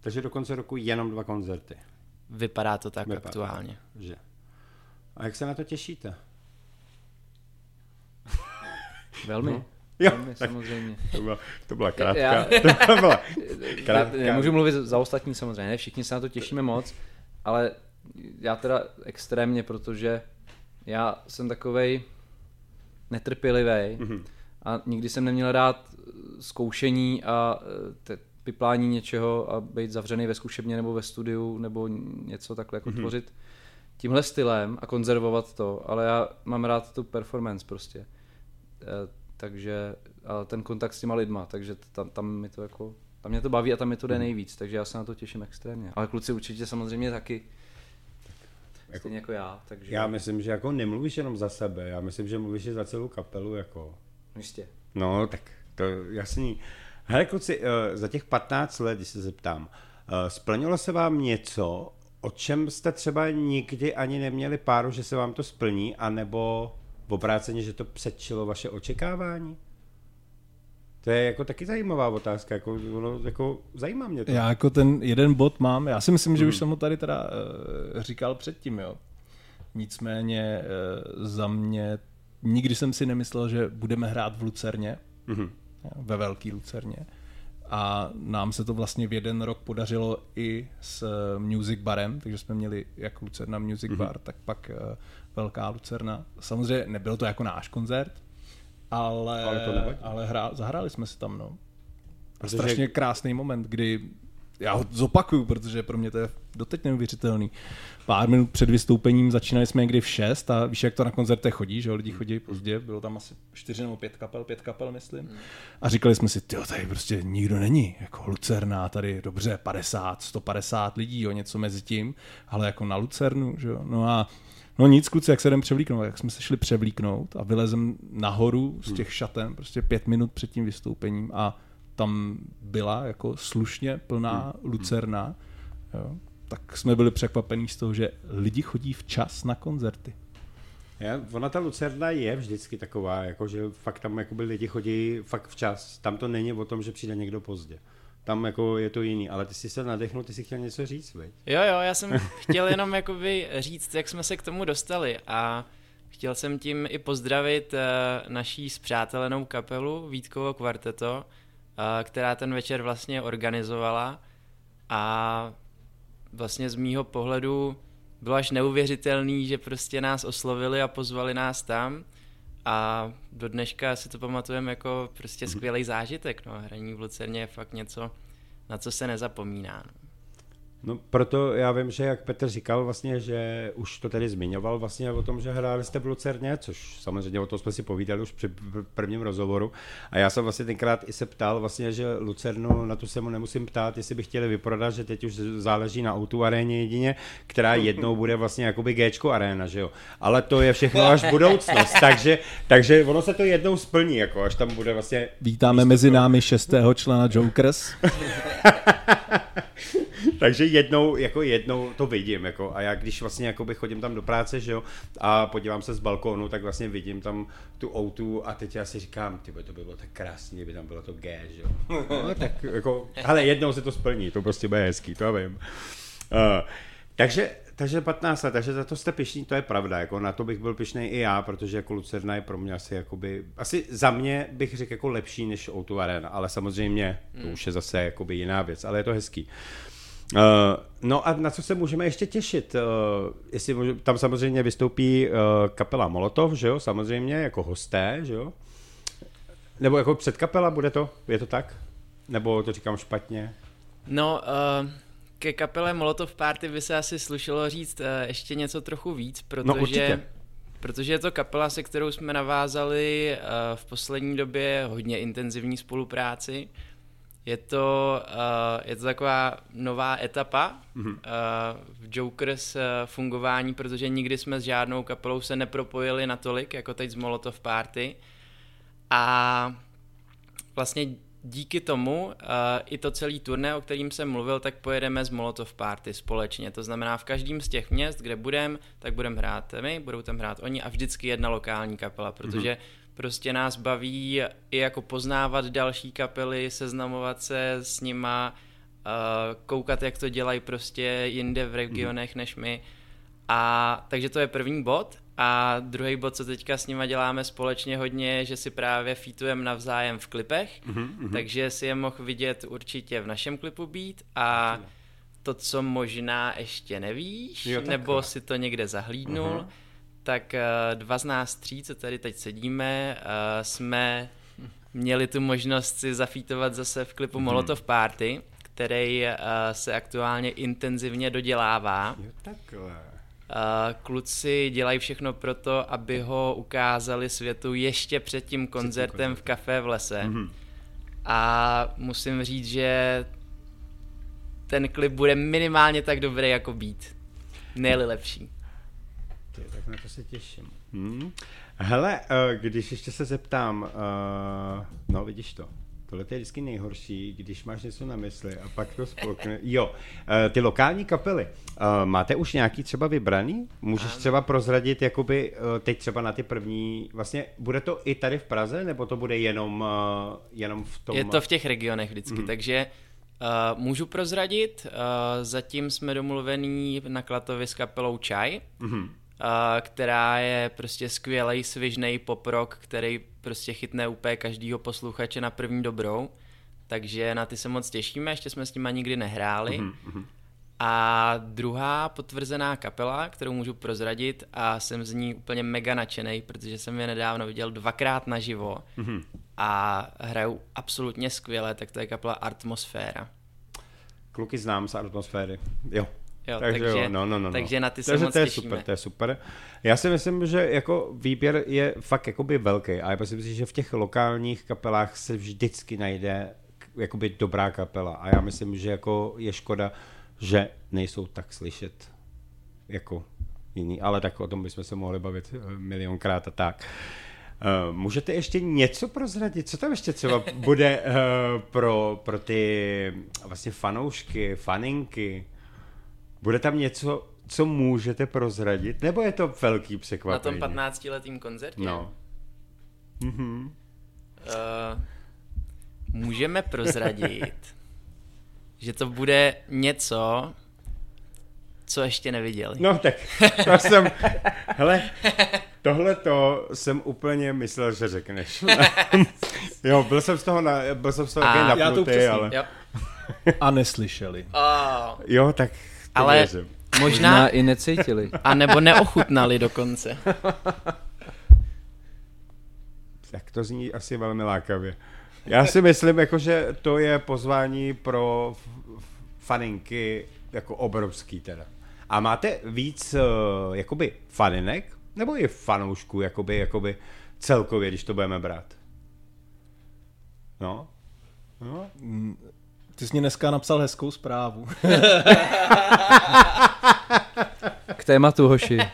Takže do konce roku jenom dva koncerty. Vypadá to tak Vypadá. aktuálně. Že. A jak se na to těšíte? Velmi. No. Jo, samozřejmě. to byla, to byla krátká. Já- To byla krátká. Nemůžu mluvit za ostatní samozřejmě, ne všichni se na to těšíme moc, ale já teda extrémně, protože já jsem takovej netrpělivý a nikdy jsem neměl rád eh, zkoušení a eh, te- vyplání něčeho a být zavřený ve zkušebně nebo ve studiu nebo něco takhle jako tvořit tímhle stylem a konzervovat to, ale já mám rád tu performance prostě. Takže a ten kontakt s těma lidma, takže tam, tam mi to jako, tam mě to baví a tam mi to jde nejvíc, takže já se na to těším extrémně. Ale kluci určitě samozřejmě taky. Stejně jako já, takže Já myslím, že jako nemluvíš jenom za sebe, já myslím, že mluvíš i za celou kapelu, jako. jistě. No, tak to jasný. Hele, kluci, eh, za těch 15 let, když se zeptám, eh, splnilo se vám něco, o čem jste třeba nikdy ani neměli páru, že se vám to splní, anebo obráceně, že to předčilo vaše očekávání? To je jako taky zajímavá otázka, jako, ono, jako zajímá mě to. Já jako ten jeden bod mám, já si myslím, že už jsem ho tady teda uh, říkal předtím, jo. Nicméně uh, za mě nikdy jsem si nemyslel, že budeme hrát v Lucerně, jo, ve velký Lucerně. A nám se to vlastně v jeden rok podařilo i s eh, Music Barem, takže jsme měli jak Lucerna Music Mhm. Bar, tak pak uh, Velká Lucerna. Samozřejmě nebylo to jako náš koncert, ale, Ale to nevadí. ale hrá, zahráli jsme si tam, no. A Protože- strašně krásný moment, kdy já ho zopakuju, protože pro mě to je doteď neuvěřitelný. Pár minut před vystoupením začínali jsme někdy v 6 a víš, jak to na koncertech chodí, že lidi chodí pozdě, bylo tam asi 4 nebo 5 kapel, 5 kapel, myslím. A říkali jsme si, ty tady prostě nikdo není, jako Lucerna, tady dobře 50, 150 lidí, jo, něco mezi tím, ale jako na Lucernu, že jo. No a No nic, kluci, jak se jdem převlíknout, jak jsme se šli převlíknout a vylezem nahoru z těch šaten, prostě pět minut před tím vystoupením a tam byla jako slušně plná lucerna, jo, tak jsme byli překvapení z toho, že lidi chodí včas na koncerty. Je, ona ta Lucerna je vždycky taková, jako že fakt tam jakoby lidi chodí fakt včas. Tam to není o tom, že přijde někdo pozdě. Tam jako je to jiný, ale ty jsi se nadechnul, ty jsi chtěl něco říct, veď? Jo, jo, já jsem chtěl jenom jakoby říct, jak jsme se k tomu dostali a chtěl jsem tím i pozdravit uh, naší zpřátelenou kapelu Vítkovo kvarteto, která ten večer vlastně organizovala a vlastně z mýho pohledu bylo až neuvěřitelný, že prostě nás oslovili a pozvali nás tam a do dneška si to pamatujeme jako prostě mhm. skvělý zážitek, no, hraní v Lucerně je fakt něco, na co se nezapomíná. No. No proto já vím, že jak Petr říkal vlastně, že už to tady zmiňoval vlastně o tom, že hráli jste v Lucerně, což samozřejmě o tom jsme si povídali už při prvním rozhovoru. A já jsem vlastně tenkrát i se ptal vlastně, že Lucernu, na to se mu nemusím ptát, jestli by chtěli vyprodat, že teď už záleží na Outu aréně jedině, která jednou bude vlastně jakoby Gčko aréna, že jo. Ale to je všechno až budoucnost, takže, takže ono se to jednou splní, jako až tam bude vlastně... Vítáme mezi námi šestého člena Jokers. Takže jednou, jako jednou to vidím, jako, a já když vlastně jakoby chodím tam do práce, že jo, a podívám se z balkónu, tak vlastně vidím tam tu outu a teď já si říkám, ty to by bylo tak krásně, kdyby tam bylo to G, že jo. No, tak jako, ale jednou se to splní, to prostě bude hezký, to vím. Uh, takže takže 15 let, takže za to jste pišní, to je pravda, jako na to bych byl pišný i já, protože jako Lucerna je pro mě asi jakoby, asi za mě bych řekl jako lepší než O2 Arena, ale samozřejmě to hmm. už je zase jakoby jiná věc, ale je to hezký. Uh, no a na co se můžeme ještě těšit? Uh, jestli můžu, tam samozřejmě vystoupí uh, kapela Molotov, že jo, samozřejmě, jako hosté, že jo? Nebo jako předkapela bude to? Je to tak? Nebo to říkám špatně? No, uh, ke kapele Molotov Party by se asi slušelo říct uh, ještě něco trochu víc, no, protože... No, Protože je to kapela, se kterou jsme navázali uh, v poslední době hodně intenzivní spolupráci. Je to, uh, je to taková nová etapa mm-hmm. uh, v Jokers uh, fungování, protože nikdy jsme s žádnou kapelou se nepropojili natolik, jako teď z Molotov Party. A vlastně díky tomu uh, i to celý turné, o kterým jsem mluvil, tak pojedeme z Molotov Party společně. To znamená, v každém z těch měst, kde budeme, tak budeme hrát my, budou tam hrát oni a vždycky jedna lokální kapela, protože mm-hmm prostě nás baví i jako poznávat další kapely, seznamovat se s nima, uh, koukat, jak to dělají prostě jinde v regionech mm. než my. A takže to je první bod. A druhý bod, co teďka s nima děláme společně hodně, že si právě fítujeme navzájem v klipech, mm-hmm. takže si je mohl vidět určitě v našem klipu být a to, co možná ještě nevíš, jo, nebo si to někde zahlídnul, uh-huh tak eh, dva z nás tří, co tady teď sedíme, eh, jsme měli tu možnost si zafítovat zase v klipu mhm. Molotov Party, který eh, se aktuálně intenzivně dodělává. Jo, takhle. Kluci dělají všechno pro to, aby ho ukázali světu ještě před tím koncertem v Café v lese. Mm-hmm. A musím říct, že ten klip bude minimálně tak dobrý jako být. ne lepší. Ty, tak na to se těším. Hmm. Hele, uh, když ještě se zeptám, uh, no vidíš to, tohle je vždycky nejhorší, když máš něco na mysli a pak to spolkne. Jo, uh, ty lokální kapely, uh, máte už nějaký třeba vybraný? Můžeš ano. třeba prozradit, jakoby uh, teď třeba na ty první, vlastně bude to i tady v Praze, nebo to bude jenom, uh, jenom v tom? Je to v těch regionech vždycky, mm. takže Uh, můžu prozradit, uh, zatím jsme domluvený na Klatovi s kapelou Čaj. Mm-hmm která je prostě skvělý, svižný poprok, který prostě chytne úplně každýho posluchače na první dobrou. Takže na ty se moc těšíme, ještě jsme s nimi nikdy nehráli. Mm-hmm. A druhá potvrzená kapela, kterou můžu prozradit a jsem z ní úplně mega nadšený, protože jsem je nedávno viděl dvakrát naživo mm-hmm. a hrajou absolutně skvěle, tak to je kapela Atmosféra. kluky znám z atmosféry. Jo. Jo, takže, takže, jo, no, no, no, takže na ty se takže moc to je těšíme. super, to je super. Já si myslím, že jako výběr je fakt jakoby velký a já myslím si, že v těch lokálních kapelách se vždycky najde jakoby dobrá kapela a já myslím, že jako je škoda, že nejsou tak slyšet jako jiný, ale tak o tom bychom se mohli bavit eh, milionkrát a tak. Uh, můžete ještě něco prozradit? Co tam ještě třeba bude uh, pro, pro ty vlastně fanoušky, faninky? Bude tam něco, co můžete prozradit? Nebo je to velký Na překvapení? tom 15-letým koncertě? No. Mhm. Uh, můžeme prozradit, že to bude něco, co ještě neviděli. No tak, to jsem, hele, tohle to jsem úplně myslel, že řekneš. jo, byl jsem z toho, na, byl jsem z toho A- taky Já to napnutý, upřesním. ale... Jo. A neslyšeli. Oh, Jo, tak Ale- věřím. Možná možná, i necítili. a nebo neochutnali dokonce. Tak to zní asi velmi lákavě. Já si myslím, jako, že to je pozvání pro faninky jako obrovský teda. A máte víc uh, jakoby faninek? Nebo i fanoušků jakoby, jakoby celkově, když to budeme brát? No? no? Ty jsi mě dneska napsal hezkou zprávu. K tématu, hoši.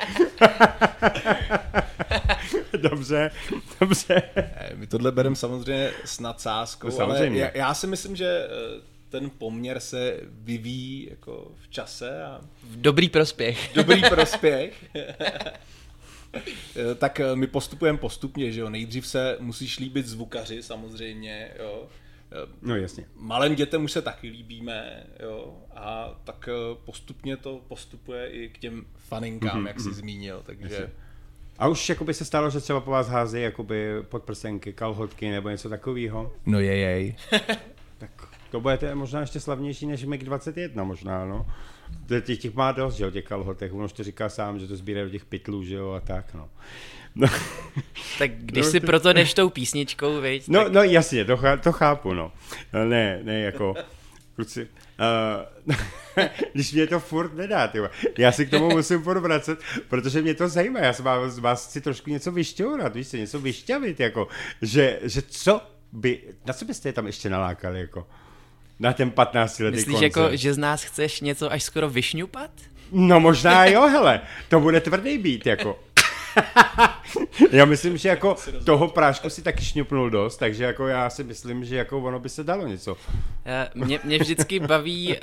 dobře, dobře. My tohle bereme samozřejmě s nadsázkou, No, samozřejmě. ale já, já si myslím, že eh, ten poměr se vyvíjí jako v čase a V dobrý prospěch. dobrý prospěch. Eh, tak eh, my postupujeme postupně, že jo. Nejdřív se musíš líbit zvukaři samozřejmě, jo. Eh, No jasně. Malým dětem už se taky líbíme, jo. A tak eh, postupně to postupuje i k těm faninkám, Mhm, jak jsi zmínil, takže... A už jakoby se stalo, že třeba po vás hází jakoby podprsenky, kalhotky nebo něco takového? No je jej. Tak to budete možná ještě slavnější než MiG-21 možná, no. Těch, těch má dost, že jo, těch kalhotek. On už to říká sám, že to sbírají do těch pytlů, že jo, a tak, no. No, Tak když No, si to- proto jdeš tou písničkou, viď, no, tak no jasně, to, chá- to chápu, no. no. Ne, ne, jako, kluci, uh, když mě to furt nedá, tyva. Já si k tomu musím furt vracet, protože mě to zajímá, já se vás, vás chci trošku něco vyšťourat, víš, co, něco vyšťavit, jako, že, že co by, na co byste je tam ještě nalákali, jako, na ten 15 letý myslíš, koncert. jako, že z nás chceš něco až skoro vyšňupat? No možná jo, hele, to bude tvrdý být, jako. já myslím, že jako toho prášku si taky šňupnul dost, takže jako já si myslím, že jako ono by se dalo něco. Eh, Mě, mě vždycky baví, eh,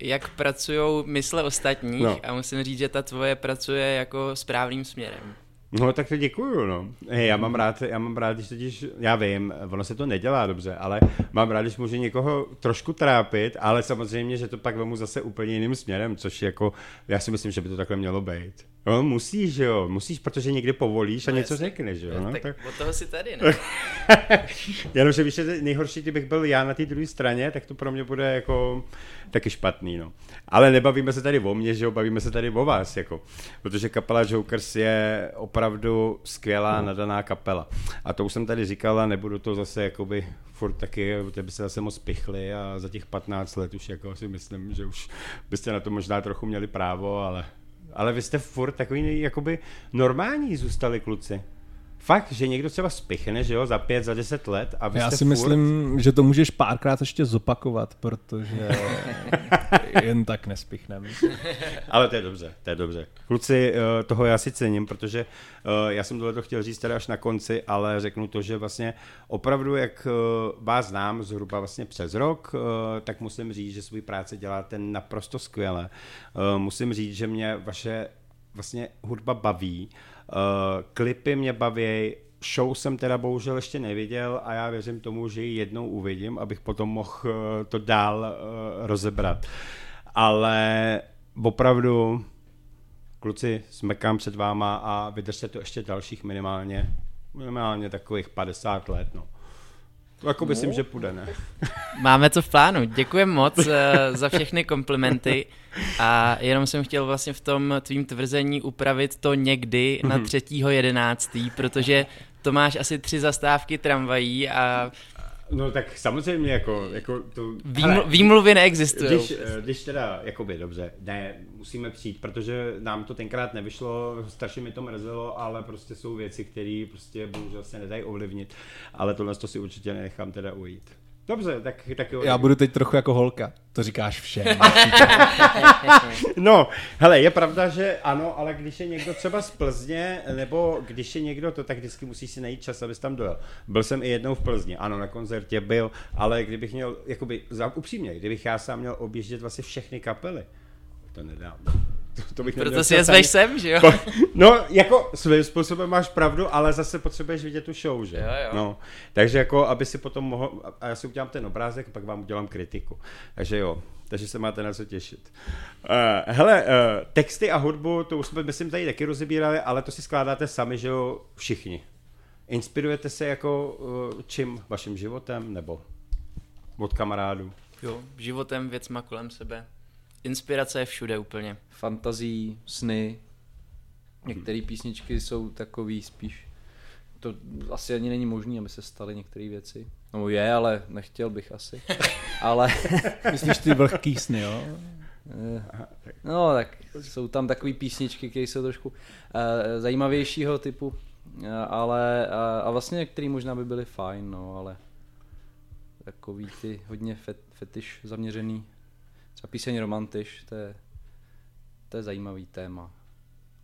jak pracují mysle ostatních No. a musím říct, že ta tvoje pracuje jako správným směrem. No tak to děkuju, no. Hej, já mám rád, já mám rád, když totiž, já vím, ono se to nedělá dobře, ale mám rád, když můžu někoho trošku trápit, ale samozřejmě, že to pak vemu zase úplně jiným směrem, což jako, já si myslím, že by to takhle mělo být. No, musíš, že jo, musíš, protože někdy povolíš a No něco jasně. řekneš, že jo. No, tak, tak... od toho si tady, ne? Jenomže víš, že nejhorší, kdybych byl já na té druhé straně, tak to pro mě bude jako taky špatný, no. Ale nebavíme se tady o mně, že jo, bavíme se tady o vás, jako. Protože kapela Jokers je opravdu skvělá, no. nadaná kapela. A to už jsem tady říkal a nebudu to zase jakoby furt taky, protože by se zase moc pichli a za těch 15 let už jako si myslím, že už byste na to možná trochu měli právo, ale ale vy jste furt takový jakoby normální zůstali kluci. Fakt, že někdo třeba spichne, že jo, za pět, za deset let a vy Já si furt... myslím, že to můžeš párkrát ještě zopakovat, protože jen tak nespichneme. Ale to je dobře, to je dobře. Kluci, eh, toho já si cením, protože eh, já jsem tohle to chtěl říct tady až na konci, ale řeknu to, že vlastně opravdu, jak eh, vás znám zhruba vlastně přes rok, tak musím říct, že svůj práci děláte naprosto skvěle. Musím říct, že mě vaše vlastně hudba baví, klipy mě baví, show jsem teda bohužel ještě neviděl a já věřím tomu, že ji jednou uvidím, abych potom mohl eh, to dál eh, rozebrat. Ale opravdu, kluci, smekám před váma a vydržte to ještě dalších minimálně, minimálně takových 50 let, no. To jako myslím, že půjde, ne? Máme to v plánu. Děkujem moc uh, za všechny komplimenty a jenom jsem chtěl vlastně v tom tvým tvrzení upravit to někdy na třetího jedenáctý, protože to máš asi tři zastávky tramvají a No tak samozřejmě, jako, jako to... Výml, hele, výmluvy neexistují. Když, eh, když teda, jakoby, dobře, ne, musíme přijít, protože nám to tenkrát nevyšlo, strašně mi to mrzelo, ale prostě jsou věci, které prostě bohužel se nedají ovlivnit, ale tohle to si určitě nechám teda ujít. Dobře, tak, tak jo. Já budu teď trochu jako holka. To říkáš všem. no, hele, je pravda, že ano, ale když je někdo třeba z Plzně, nebo když je někdo to, tak vždycky musí si najít čas, abys tam dojel. Byl jsem i jednou v Plzni, ano, na koncertě byl, ale kdybych měl, jakoby, upřímně, kdybych já sám měl objíždět vlastně všechny kapely, to nedám. To, to bych Proto si je zveš sem, že jo? No, jako svým způsobem máš pravdu, ale zase potřebuješ vidět tu show, že? Jo, jo. No, takže jako, aby si potom mohl, a já si udělám ten obrázek, pak vám udělám kritiku. Takže jo, takže se máte na co těšit. Uh, hele, uh, texty a hudbu, to už jsme, myslím, tady taky rozebírali, ale to si skládáte sami, že jo, všichni. Inspirujete se jako uh, čím? Vaším životem nebo od kamarádů? Jo, životem, věcma kolem sebe. Inspirace je všude úplně. Fantazí, sny. Některé písničky jsou takový spíš to asi ani není možné, aby se staly některé věci. No je, ale nechtěl bych asi. ale... Myslíš ty vlhký sny, jo? Eh, no, tak jsou tam takové písničky, které jsou trošku uh, zajímavějšího typu, uh, ale uh, a vlastně některé možná by byly fajn, no, ale takový ty hodně fet, fetiš zaměřený Třeba píseň Romantiš, to je, to je zajímavý téma.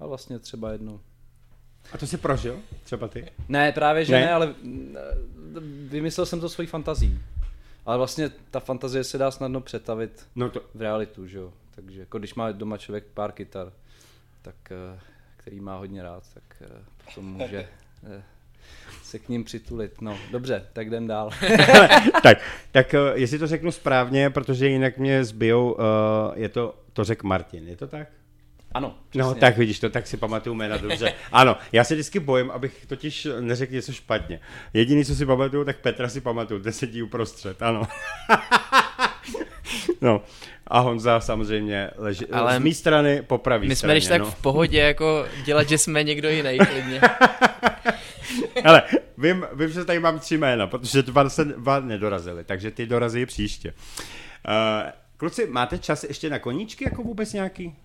A vlastně třeba jednou. A to jsi prožil? Třeba ty? Ne, právě že ne, ne ale vymyslel jsem to svojí fantazí. Ale vlastně ta fantazie se dá snadno přetavit no to... v realitu, že jo. Takže jako když má doma člověk pár kytar, tak, eh, který má hodně rád, tak eh, potom může eh, se k ním přitulit. No, dobře, tak jdem dál. tak, tak uh, jestli to řeknu správně, protože jinak mě zbijou, uh, je to, to řekl Martin, je to tak? Ano. Přesně. No, tak vidíš to, tak si pamatuju jména dobře. Ano, já se vždycky bojím, abych totiž neřekl něco špatně. Jediný, co si pamatuju, tak Petra si pamatuju, ten sedí uprostřed, ano. no, a Honza samozřejmě leží Ale z mé strany po pravý My jsme když tak no. v pohodě jako dělat, že jsme někdo jiný klidně. Ale vím, vím, že tady mám tři jména, protože dva se dva nedorazili, takže ty dorazí příště. Uh, kluci, máte čas ještě na koníčky, jako vůbec nějaký?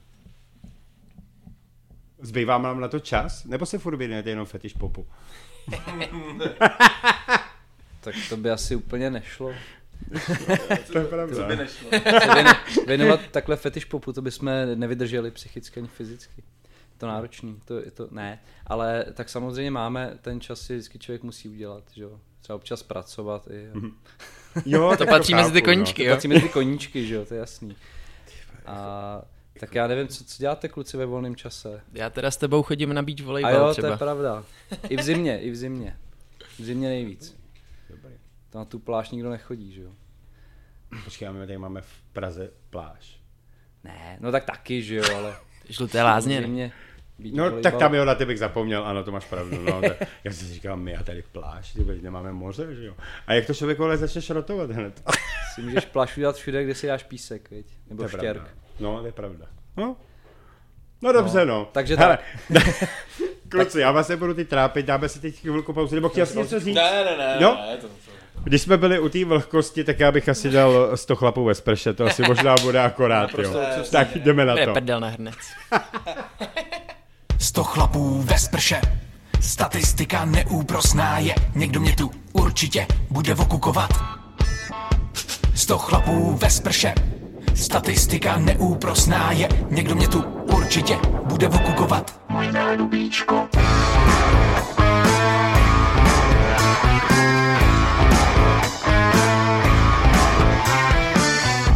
Zbývá nám na to čas? Nebo se furt věnujete jenom fetiš popu? tak to by asi úplně nešlo. to je pravda. To by nešlo. věnovat takhle fetiš popu, to bychom nevydrželi psychicky ani fyzicky to náročný, to, je to ne, ale tak samozřejmě máme, ten čas si vždycky člověk musí udělat, že jo, třeba občas pracovat i. Mm-hmm. Jo, to patří mezi ty no. koníčky, no. jo. To patří mezi ty koníčky, že jo, to je jasný. A tak já nevím, co, co děláte kluci ve volném čase. Já teda s tebou chodím na beach volejbal A jo, třeba. to je pravda. I v zimě, i v zimě. V zimě nejvíc. Dobrý. To na tu pláž nikdo nechodí, že jo. Počkej, my tady máme v Praze pláž. Ne, no tak taky, že jo, ale... Žluté lázně. Zimě, no volejbal. tak tam jo, na ty bych zapomněl, ano, to máš pravdu. No, tak, já si říkám, my a tady pláž, ty nemáme moře, že jo. A jak to člověk ale začne šrotovat hned? si můžeš pláž udělat všude, kde si dáš písek, viď? Nebo štěrk. Pravda. No, to je pravda. No, No dobře, no. no. Takže Hele, tak. Kluci, já vás nebudu ty trápit, dáme si teď chvilku pauzu, nebo chtěl jsi něco říct? Ne, ne, ne, no? ne, to, to. Když jsme byli u té vlhkosti, tak já bych asi dal 100 chlapů ve sprše, to asi možná bude akorát, jo. Tak jdeme na to. To je prdel na hrnec. 100 chlapů ve sprše, statistika neúprosná je, někdo mě tu určitě bude vokukovat. 100 chlapů ve sprše, statistika neúprosná je, někdo mě tu určitě bude vokukovat.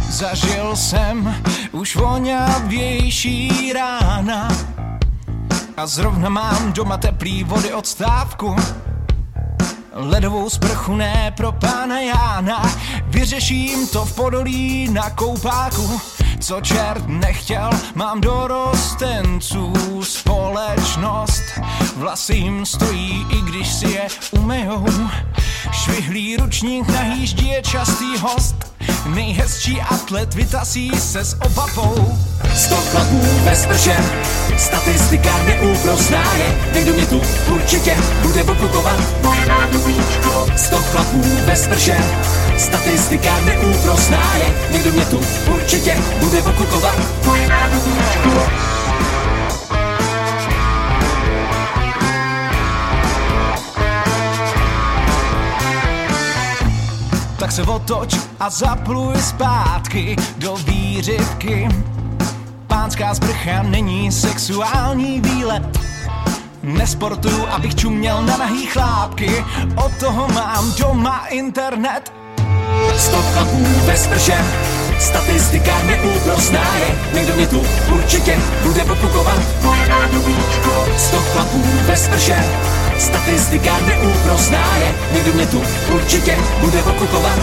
Zažil jsem už voňavější rána a zrovna mám doma teplý vody od stávku. Ledovou sprchu ne pro pána Jána. Vyřeším to v podolí na koupáku. Co čert nechtěl, mám dorostenců společnost Vlasy jim stojí, i když si je umejou. Švihlý ručník na je častý host Nejhezčí atlet vytasí se s obavou. Sto chlapů ve sprše, statistika neúprosná je. Někdo mě tu určitě bude pokukovat. Sto chlapů ve sprše, statistika neúprosná je. Někdo mě tu určitě bude pokukovat. Tak se otoč a zapluj zpátky do výřivky. Pánská sprcha není sexuální výlet. Nesportuju, abych čuměl na nahý chlápky. Od toho mám doma internet. Sto chlapů ve sprše, statistika neúprosná je. Někdo mě tu určitě bude pokukovat. Sto chlapů ve sprše, statistika neúprosná je. Někdo mě tu určitě bude pokukovat.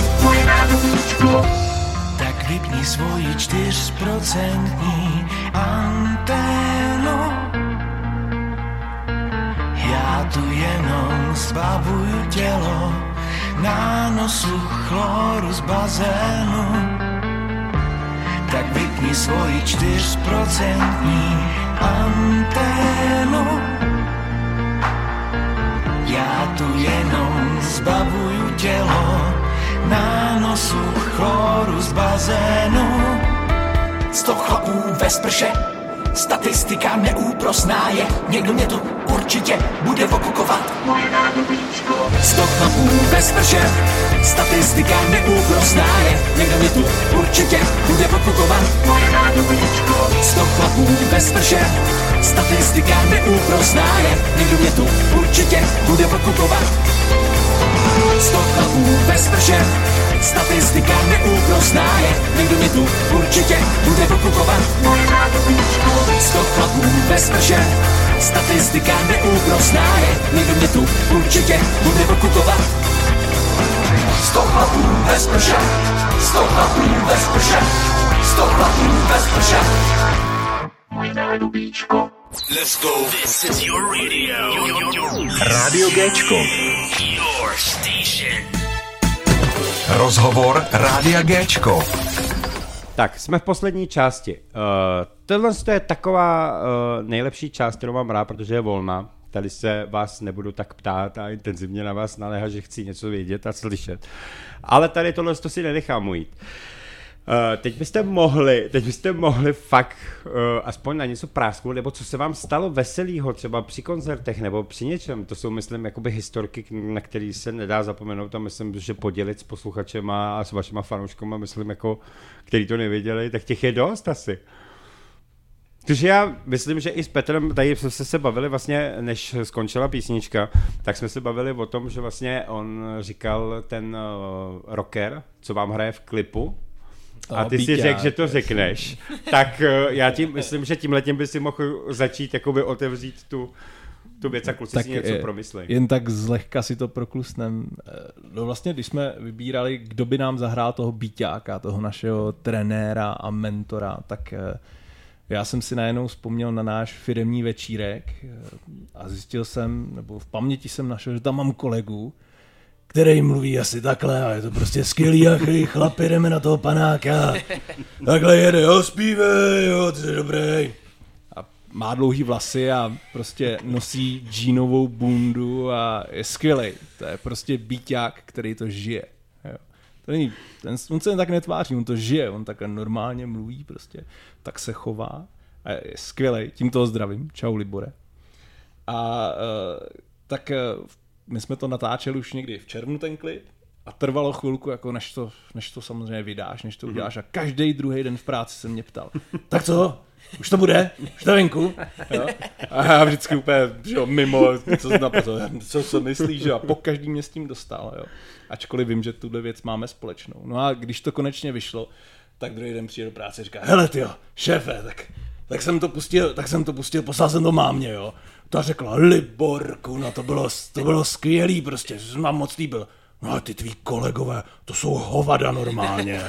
Tak vypni svoji čtyřprocentní anténu. Já tu jenom zbavuju tělo na nosu chloru z bazénu. Tak vypni svoji čtyřprocentní anténu. Já tu jenom zbavuju tělo na nosu chloru z bazénu. Sto chlapů ve sprše, statistika neúprosná je. Někdo mě tu určitě bude okukovat. Sto chlapů ve sprše, statistika neúprosná je. Někdo mě tu určitě bude okukovat. Sto chlapů ve sprše, statistika neúprosná je. Někdo mě tu určitě bude okukovat. Sto chlapů ve sprše, statistika neúprosná je. Někdo mě tu určitě bude pokukovat. Sto chlapů ve sprše, statistika neúprosná je. Někdo mě tu určitě bude pokukovat. Sto chlapů ve sprše, sto chlapů ve sprše, sto chlapů ve sprše. Let's go. This is your radio. Radio Géčko. Your station. Rozhovor Rádia Géčko. Tak, jsme v poslední části. Uh, tohle je taková uh, nejlepší část, kterou mám rád, protože je volná. Tady se vás nebudu tak ptát a intenzivně na vás naléhat, že chci něco vědět a slyšet. Ale tady tohle si nenechám ujít. Uh, teď byste mohli, teď byste mohli fakt uh, aspoň na něco prásknout, nebo co se vám stalo veselýho, třeba při koncertech nebo při něčem. To jsou, myslím, jakoby historky, na které se nedá zapomenout a myslím, že podělit s posluchačem a s vašima fanouškama, myslím, jako, který to nevěděli, tak těch je dost asi. Takže já myslím, že i s Petrem tady jsme se bavili vlastně, než skončila písnička, tak jsme se bavili o tom, že vlastně on říkal ten uh, rocker, co vám hraje v klipu, a ty si řekl, že to řekneš, tak uh, já tím myslím, že tím letím by si mohl začít jakoby otevřít tu, tu věc a kluci tak si něco promyslej. Jen tak zlehka si to proklusnem. No vlastně, když jsme vybírali, kdo by nám zahrál toho bíťáka, toho našeho trenéra a mentora, tak já jsem si najednou vzpomněl na náš firemní večírek a zjistil jsem, nebo v paměti jsem našel, že tam mám kolegu, který mluví asi takhle a je to prostě skvělý, jak chlapi, jdeme na toho panáka. Takhle jede, jo, zpívej, jo, ty jsi dobrý. A má dlouhý vlasy a prostě nosí džínovou bundu a je skvělý. To je prostě bíťák, který to žije. Jo. To není, ten, on se jen tak netváří, on to žije, on takhle normálně mluví prostě, tak se chová a je skvělý. Tím toho zdravím. Čau, Libore. A uh, tak uh, my jsme to natáčeli už někdy v červnu ten klip a trvalo chvilku, jako než to, než to samozřejmě vydáš, než to uděláš a každý druhý den v práci se mě ptal, tak co, už to bude? Už to venku? Jo? A já vždycky úplně že jo, mimo, co, co, co myslíš, že a po každý mě s tím dostal, jo? ačkoliv vím, že tuhle věc máme společnou. No a když to konečně vyšlo, tak druhý den přijde do práce a říká, hele ty jo, šéfe, tak, tak jsem to pustil, tak jsem to pustil, poslal jsem to mámě, jo ta řekla, Liborku, no to bylo, to bylo skvělý, prostě, jsem vám moc líbil. No a ty tví kolegové, to jsou hovada normálně.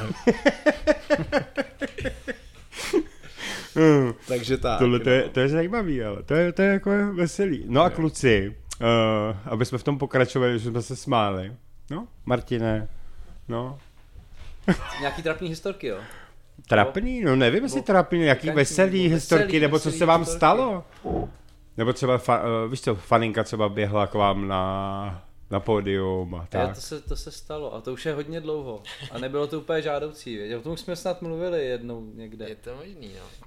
hmm. Takže tak. Tohle to je, no. to je zajímavý, ale to je, to je jako veselý. No a kluci, uh, aby jsme v tom pokračovali, že jsme se smáli. No, Martine, no, Nějaký trapný historky, jo? Trapný? No nevím, jestli trapný, jaký veselý nebo historky, veselý, nebo co veselý se vám historky. stalo? Nebo třeba, fa, uh, víš co, faninka třeba běhla k vám na, na pódium a tak. to, se, to se stalo a to už je hodně dlouho. A nebylo to úplně žádoucí, věď? O tom už jsme snad mluvili jednou někde. Je to možný, no.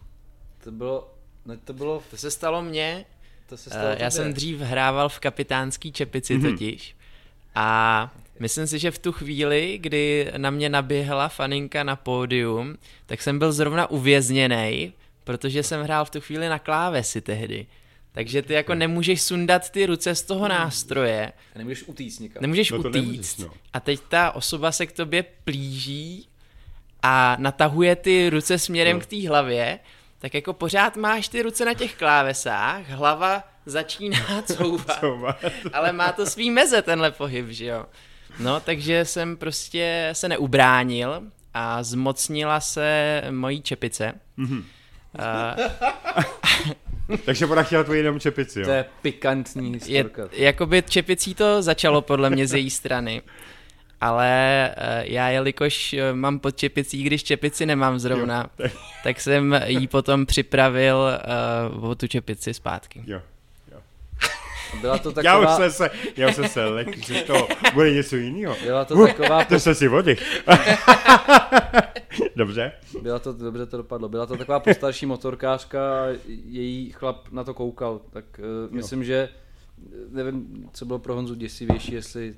To bylo, no to bylo, To se stalo mně, to se stalo Uh, já jsem dřív hrával v kapitánský čepici Mhm. mm-hmm. totiž. A myslím si, že v tu chvíli, kdy na mě naběhla faninka na pódium, tak jsem byl zrovna uvězněný, protože jsem hrál v tu chvíli na klávesi tehdy. Takže ty jako nemůžeš sundat ty ruce z toho nástroje, A nemůžeš utíct nikam. nemůžeš No to utíct. nemůžeš, no. A teď ta osoba se k tobě plíží a natahuje ty ruce směrem No. k té hlavě, tak jako pořád máš ty ruce na těch klávesách, hlava začíná couvat, ale má to svý meze tenhle pohyb, že jo. No, takže jsem prostě se neubránil a zmocnila se mojí čepice. Mhm. Uh, Takže ona chtěla tvoji jenom čepici, jo? To je pikantní je, historka. jakoby čepicí to začalo podle mě z její strany. Ale eh, já, jelikož eh, mám pod čepicí, když čepici nemám zrovna, Jo, tak jsem jí potom připravil uh, o tu čepici zpátky. Jo. Byla to Já už taková, jsem se, já už jsem se lekl, že to bude něco jiného. byla to taková, To jsem si vodich. Dobře. byla to, dobře to dopadlo, byla to taková postarší motorkářka její chlap na to koukal, tak uh, myslím, že eh, nevím, co bylo pro Honzu děsivější, jestli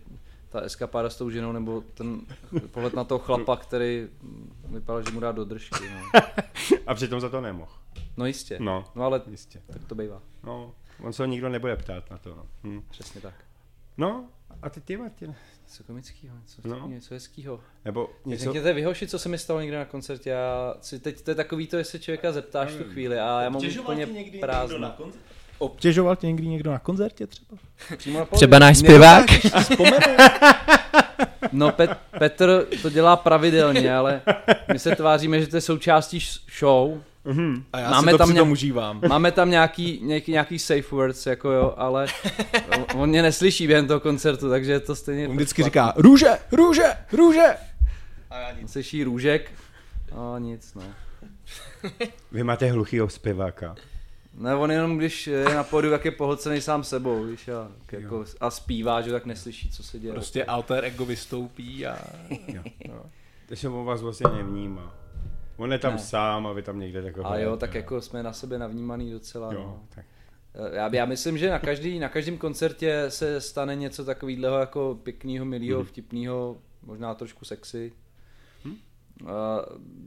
ta eskapáda s tou ženou, nebo ten pohled na toho chlapa, který vypadal, že mu dá do držky. No, A přitom za to nemohl. no jistě, No, no ale jistě. tak to bývá, No, on se ho nikdo nebude ptát na to. No, hm. přesně tak. no a ty ty, Martin? Něco komického, něco, No. no. něco hezkého. Nebo něco... Řekněte vy hoši, co se mi stalo někde na koncertě. Já si teď to je takový to, jestli člověka zeptáš tu chvíli a já mám úplně prázdno. Obtěžoval tě někdy někdo na koncertě třeba? Přímo na Třeba náš zpěvák? No Pet, Petr to dělá pravidelně, ale my se tváříme, že to je součástí š- show. A já Máme si to tam přitom nějak- užívám. Máme tam nějaký, nějaký, nějaký safe words, jako jo, ale on- mě neslyší během toho koncertu, takže je to stejně... On vždycky říká růže, růže, růže. On slyší růžek, a nic, no. Vy máte hluchýho zpěváka. Ne, on jenom když je na pódiu, jak je pohlcený sám sebou, víš, a, jako, a zpívá, že tak neslyší, co se děje. Prostě alter ego vystoupí a... Takže on vás vlastně nevnímá. On je tam Ne. sám a vy tam někde takového. A jo, tak jako jsme na sebe navnímaný docela. Jo, No. tak. Já, já myslím, že na, každý, na každém koncertě se stane něco takového jako pěkného, milého, Mhm. vtipného, možná trošku sexy. A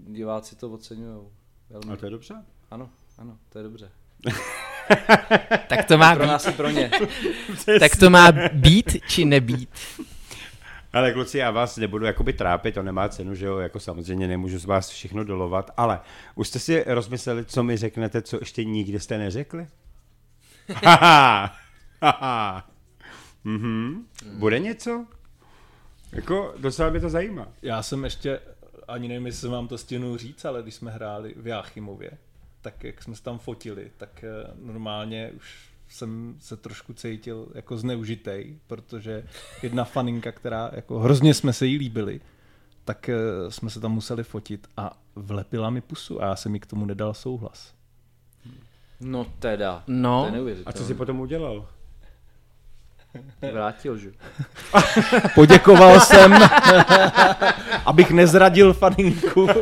diváci to oceňují. Velmi. A to je dobře. Ano, ano, to je dobře. Tak to má Pro být, nás i pro ně. tak to má být či nebýt? Ale kluci, já vás nebudu jakoby trápit, to nemá cenu, že jo, jako samozřejmě nemůžu z vás všechno dolovat, ale už jste si rozmysleli, co mi řeknete, co ještě nikdy jste neřekli? Haha, haha. Mhm. Bude něco? Jako, docela mě to zajímá. Já jsem ještě, ani nevím, jestli vám to stěnu říct, ale když jsme hráli v Jáchymově, tak jak jsme se tam fotili, tak eh, normálně už jsem se trošku cítil jako zneužitej, protože jedna faninka, která jako hrozně jsme se jí líbili, tak eh, jsme se tam museli fotit a vlepila mi pusu a já jsem mi k tomu nedal souhlas. No teda, No. to je A co si potom udělal? Vrátil, že? Poděkoval jsem, abych nezradil faninku.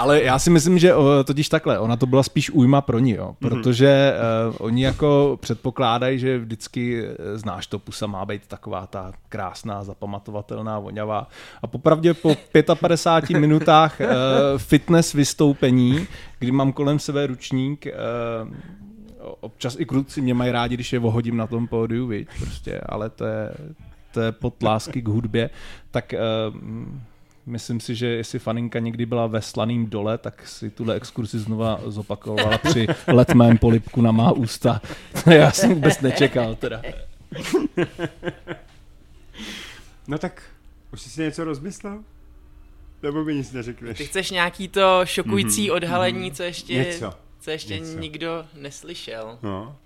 Ale já si myslím, že o, totiž takhle, ona to byla spíš újma pro ní, jo, protože uh, oni jako předpokládají, že vždycky eh, znáš to, pusa má být taková ta krásná, zapamatovatelná, voňavá. A popravdě po 55 minutách uh, fitness vystoupení, kdy mám kolem sebe ručník, uh, občas i kluci mě mají rádi, když je vohodím na tom pódiu, viď, prostě, ale to je, to je pod lásky k hudbě, tak uh, myslím si, že jestli faninka někdy byla ve slaným dole, tak si tuhle exkurzi znova zopakovala při letmém polipku na má ústa. To já jsem vůbec nečekal teda. No tak, už jsi si něco rozmyslel? Nebo mi nic neřekneš? Ty chceš nějaký to šokující odhalení, co ještě, Něco. co ještě Něco. nikdo neslyšel. No.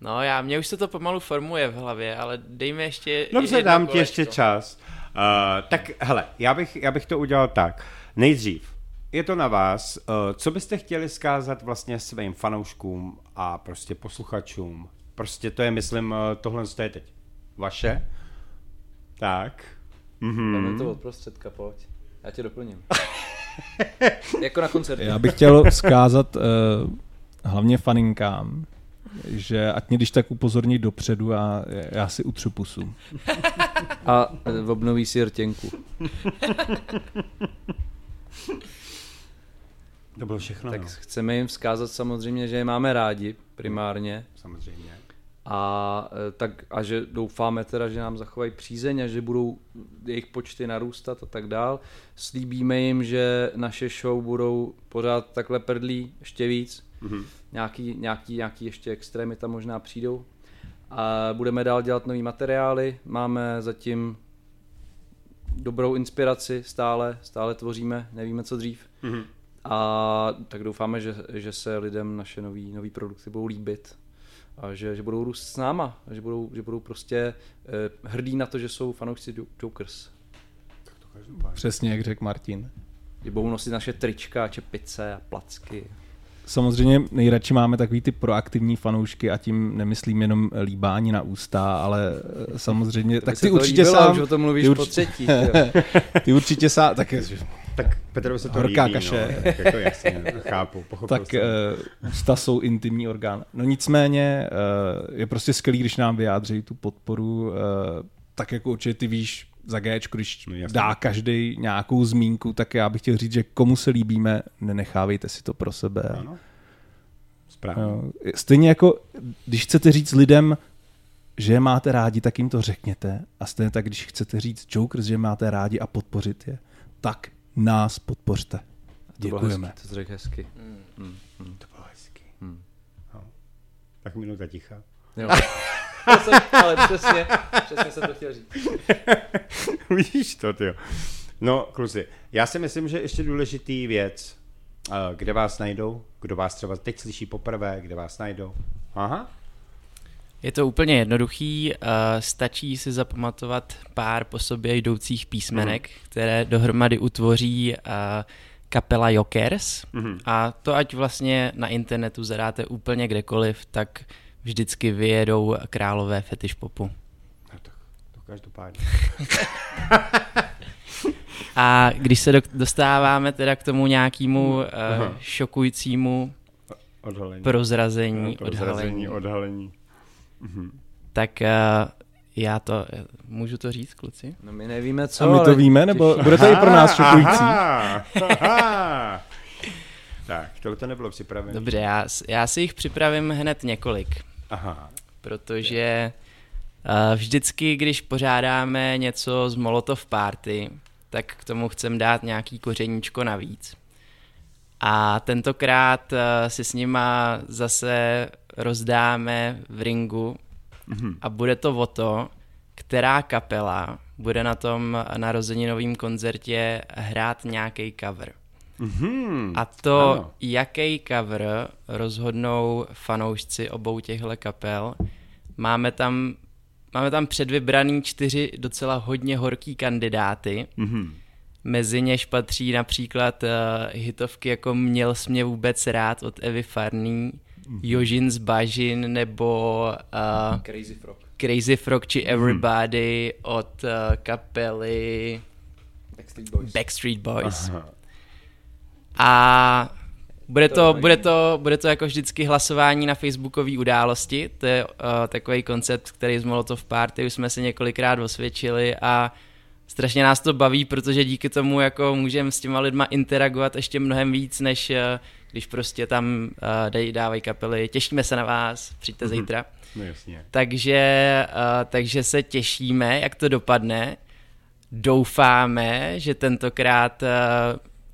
No já, mě už se to pomalu formuje v hlavě, ale dejme ještě Dobře, dám ti ještě čas. Uh, tak hele, já bych, já bych to udělal tak. Nejdřív, je to na vás, uh, co byste chtěli zkázat vlastně svým fanouškům a prostě posluchačům. Prostě to je, myslím, uh, tohle to je teď vaše. Tak. Mhm. Dáme to od prostředka, pojď. Já tě doplním. jako na koncertě. Já bych chtěl vzkázat uh, hlavně faninkám, že ať mě když tak upozorní dopředu a já si utřu pusu. A obnoví si rtěnku. To bylo všechno, Tak no. chceme jim vzkázat samozřejmě, že je máme rádi primárně. Samozřejmě. A, eh, tak, a že doufáme teda, že nám zachovají přízeň a že budou jejich počty narůstat a tak dál. Slíbíme jim, že naše show budou pořád takhle prdlí ještě víc. Mhm. Nějaký, nějaký, nějaký ještě extrémy tam možná přijdou. A budeme dál dělat nový materiály. Máme zatím dobrou inspiraci stále, stále tvoříme, nevíme co dřív. Mhm. A tak doufáme, že, že se lidem naše nový, nový produkty budou líbit a že, že budou růst s náma, a že budou, že budou prostě eh, hrdí na to, že jsou fanoušci Jo- Jokers. Přesně jak řekl Martin. Že budou nosit naše trička, čepice a placky. Samozřejmě nejradši máme takový ty proaktivní fanoušky a tím nemyslím jenom líbání na ústa, ale eh, samozřejmě, tak se ty to určitě líbilo, sám, už o tom mluvíš ty po určitě- třetí. jo. ty určitě sám, tak, Tak Petrovi se to Horká líbí, kaše. No, tak jako jasně, chápu, pochopil tak jsem. uh, ústa jsou intimní orgán. No nicméně uh, je prostě skvělý, když nám vyjádří tu podporu, uh, tak jako určitě ty víš, za Gčko, když No, jasně. dá každý nějakou zmínku, tak já bych chtěl říct, že komu se líbíme, nenechávejte si to pro sebe. Ano. Správně. Jo. Stejně jako, když chcete říct lidem, že je máte rádi, tak jim to řekněte. A stejně tak, když chcete říct Jokers, že je máte rádi a podpořit je, tak nás podpořte. To bylo Děkujeme. hezky, to jsi řekl hezky. To bylo hezký. Hmm. No. Tak minuta ticha. Jo. To jsem, ale přesně, přesně jsem to chtěl říct. Vidíš to, ty. No, kluci, já si myslím, že ještě důležitý věc, eh, kde vás najdou, kdo vás třeba teď slyší poprvé, kde vás najdou. Aha, Je to úplně jednoduchý, uh, stačí si zapamatovat pár po sobě jdoucích písmenek, které dohromady utvoří uh, kapela Jokers Mhm. a to ať vlastně na internetu zadáte úplně kdekoliv, tak vždycky vyjedou králové fetish popu. no tak to každopádně. A když se do, dostáváme teda k tomu nějakému uh, Aha. šokujícímu Odhalení. prozrazení, No, odhalení, prozrazení, odhalení. tak uh, já to, můžu to říct, kluci? No my nevíme co, A my to ale víme, nebo bude to i pro nás šokující? Aha, aha. Tak, tohle to nebylo připravené. Dobře, já, já si jich připravím hned několik. Aha. protože uh, vždycky, když pořádáme něco z Molotov Party, tak k tomu chcem dát nějaký kořeníčko navíc. A tentokrát uh, si s nima zase rozdáme v ringu a bude to o to, která kapela bude na tom narozeninovém koncertě hrát nějaký cover. Mhm. A to, Ano. jaký cover rozhodnou fanoušci obou těchto kapel. Máme tam, máme tam předvybraný čtyři docela hodně horký kandidáty. Mhm. Mezi něž patří například uh, hitovky jako Měl jsi mě vůbec rád od Evy Farný, Jožin z Bažin nebo uh, Crazy Frog. Crazy Frog či Everybody od uh, kapely Backstreet Boys. Backstreet Boys. Aha. A bude To bude, to, bude to jako vždycky hlasování na facebookové události. To je uh, takový koncept, který z Molotov Party už jsme si několikrát osvědčili a strašně nás to baví, protože díky tomu jako můžeme s těma lidma interagovat ještě mnohem víc, než uh, když prostě tam uh, dej, dávají kapely. Těšíme se na vás, přijďte Mhm. zítra. No jasně. Takže, uh, takže se těšíme, jak to dopadne. Doufáme, že tentokrát uh,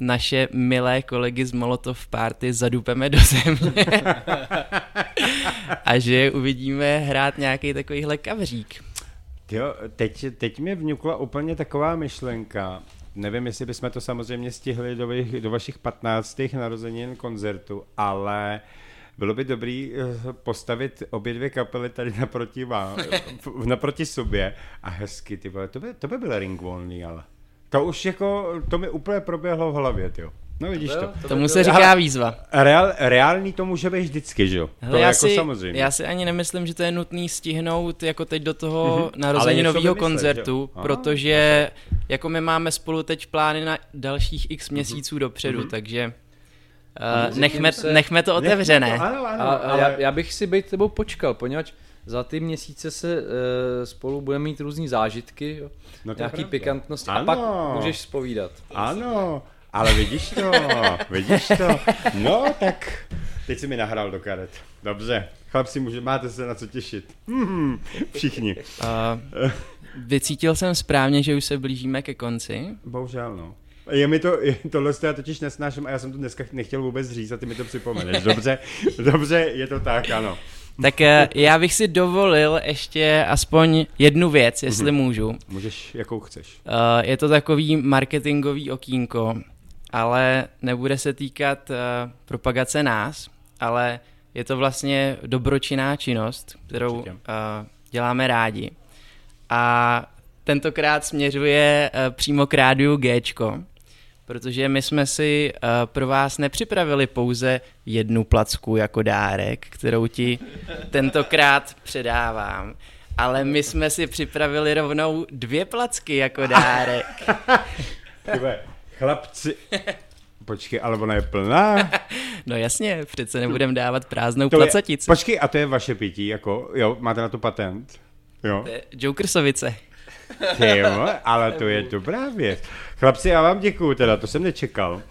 naše milé kolegy z Molotov Party zadupeme do země a že uvidíme hrát nějaký takovýhle kavřík. Jo, teď, teď mě vňukla úplně taková myšlenka. Nevím, jestli bychom to samozřejmě stihli do, vých, do vašich 15. narozenin koncertu, ale bylo by dobrý eh, postavit obě dvě kapely tady naproti, má, naproti sobě a hezky, ty vole, to by, to by byl ring volný, ale to už jako, to mi úplně proběhlo v hlavě, jo. No vidíš to. to Tomu se říká výzva. Reál, reálný to může být vždycky, že jo? To já, jako si, samozřejmě. já si ani nemyslím, že to je nutný stihnout jako teď do toho mm-hmm. narozeninového koncertu, Aha, protože jako my máme spolu teď plány na dalších x měsíců dopředu, Mhm. takže uh, nechme, se- nechme to otevřené. Nechme to, Ano, ano, A, a ale... já, já bych si být tebou počkal, poněvadž za ty měsíce se uh, spolu budeme mít různý zážitky, jo? No nějaký pravda. pikantnosti Ano. a pak můžeš spovídat. Ano, ale vidíš to, vidíš to. No, tak teď si mi nahrál do karet. Dobře, chlapci, může, máte se na co těšit. Hmm, všichni. Uh, vycítil jsem správně, že už se blížíme ke konci. Bohužel, no. Je mi to, je, tohle to já totiž nesnáším a já jsem to dneska nechtěl vůbec říct a ty mi to připomeneš. Dobře, dobře, je to tak, ano. Tak eh, já bych si dovolil ještě aspoň jednu věc, jestli můžu. Můžeš, jakou chceš. Uh, je to takový marketingový okýnko, ale nebude se týkat uh, propagace nás, ale je to vlastně dobročinná činnost, kterou uh, Určitě. děláme rádi. A tentokrát směřuje uh, přímo k rádiu Gčko, protože my jsme si uh, pro vás nepřipravili pouze jednu placku jako dárek, kterou ti tentokrát předávám, ale my jsme si připravili rovnou dvě placky jako dárek. Tyve, chlapci, počkej, ale ona je plná. No jasně, přece nebudeme dávat prázdnou To je, placatici. počkej, a to je vaše pití, jako, jo, máte na to patent. Jo. To je Jokersovice. Ty jo, ale to je dobrá věc. Chlapci, já vám děkuju teda, to jsem nečekal. Uh,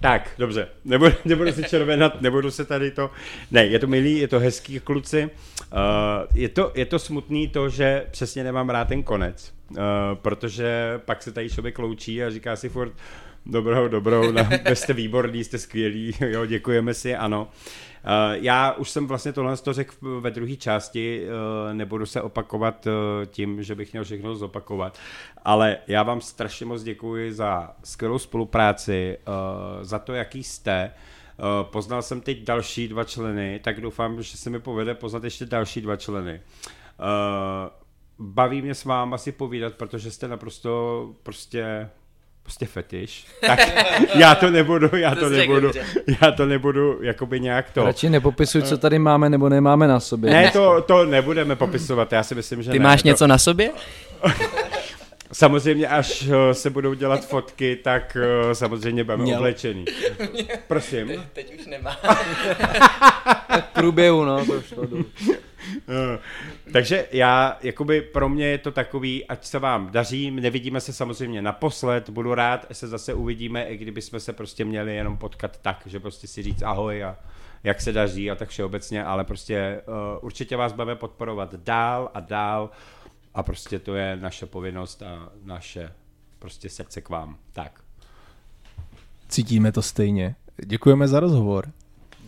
tak, dobře, nebudu, nebudu se červenat, nebudu se tady to... Ne, je to milý, je to hezký, kluci. Uh, je, to, je to smutný to, že přesně nemám rád ten konec, uh, protože pak se tady člověk loučí a říká si furt dobrou, dobrou, no, jste výborný, jste skvělí, jo, děkujeme si, ano. Uh, já už jsem vlastně tohle to řekl ve druhé části, uh, nebudu se opakovat uh, tím, že bych měl všechno zopakovat, ale já vám strašně moc děkuji za skvělou spolupráci, za to, jaký jste. Poznal jsem teď další dva členy, tak doufám, že se mi povede poznat ještě další dva členy. Baví mě s váma si povídat, protože jste naprosto prostě prostě fetiš. Tak já to nebudu, já to, To řekl nebudu, já to nebudu jakoby nějak to. Radši nepopisuj, co tady máme nebo nemáme na sobě. Ne, to, to nebudeme popisovat, já si myslím, že Ty ne. máš to, něco na sobě? Samozřejmě, až eh, se budou dělat fotky, tak eh, samozřejmě budeme Měl. oblečený. Prosím. Teď už nemá. V průběhu, no, to šlo dolů. Takže já, jakoby pro mě je to takový, ať se vám daří, nevidíme se samozřejmě naposled, budu rád, se zase uvidíme, i kdyby jsme se prostě měli jenom potkat tak, že prostě si říct ahoj a jak se daří a tak všeobecně, ale prostě uh, určitě vás budeme podporovat dál a dál a prostě to je naše povinnost a naše prostě srdce k vám. Tak. Cítíme to stejně. Děkujeme za rozhovor.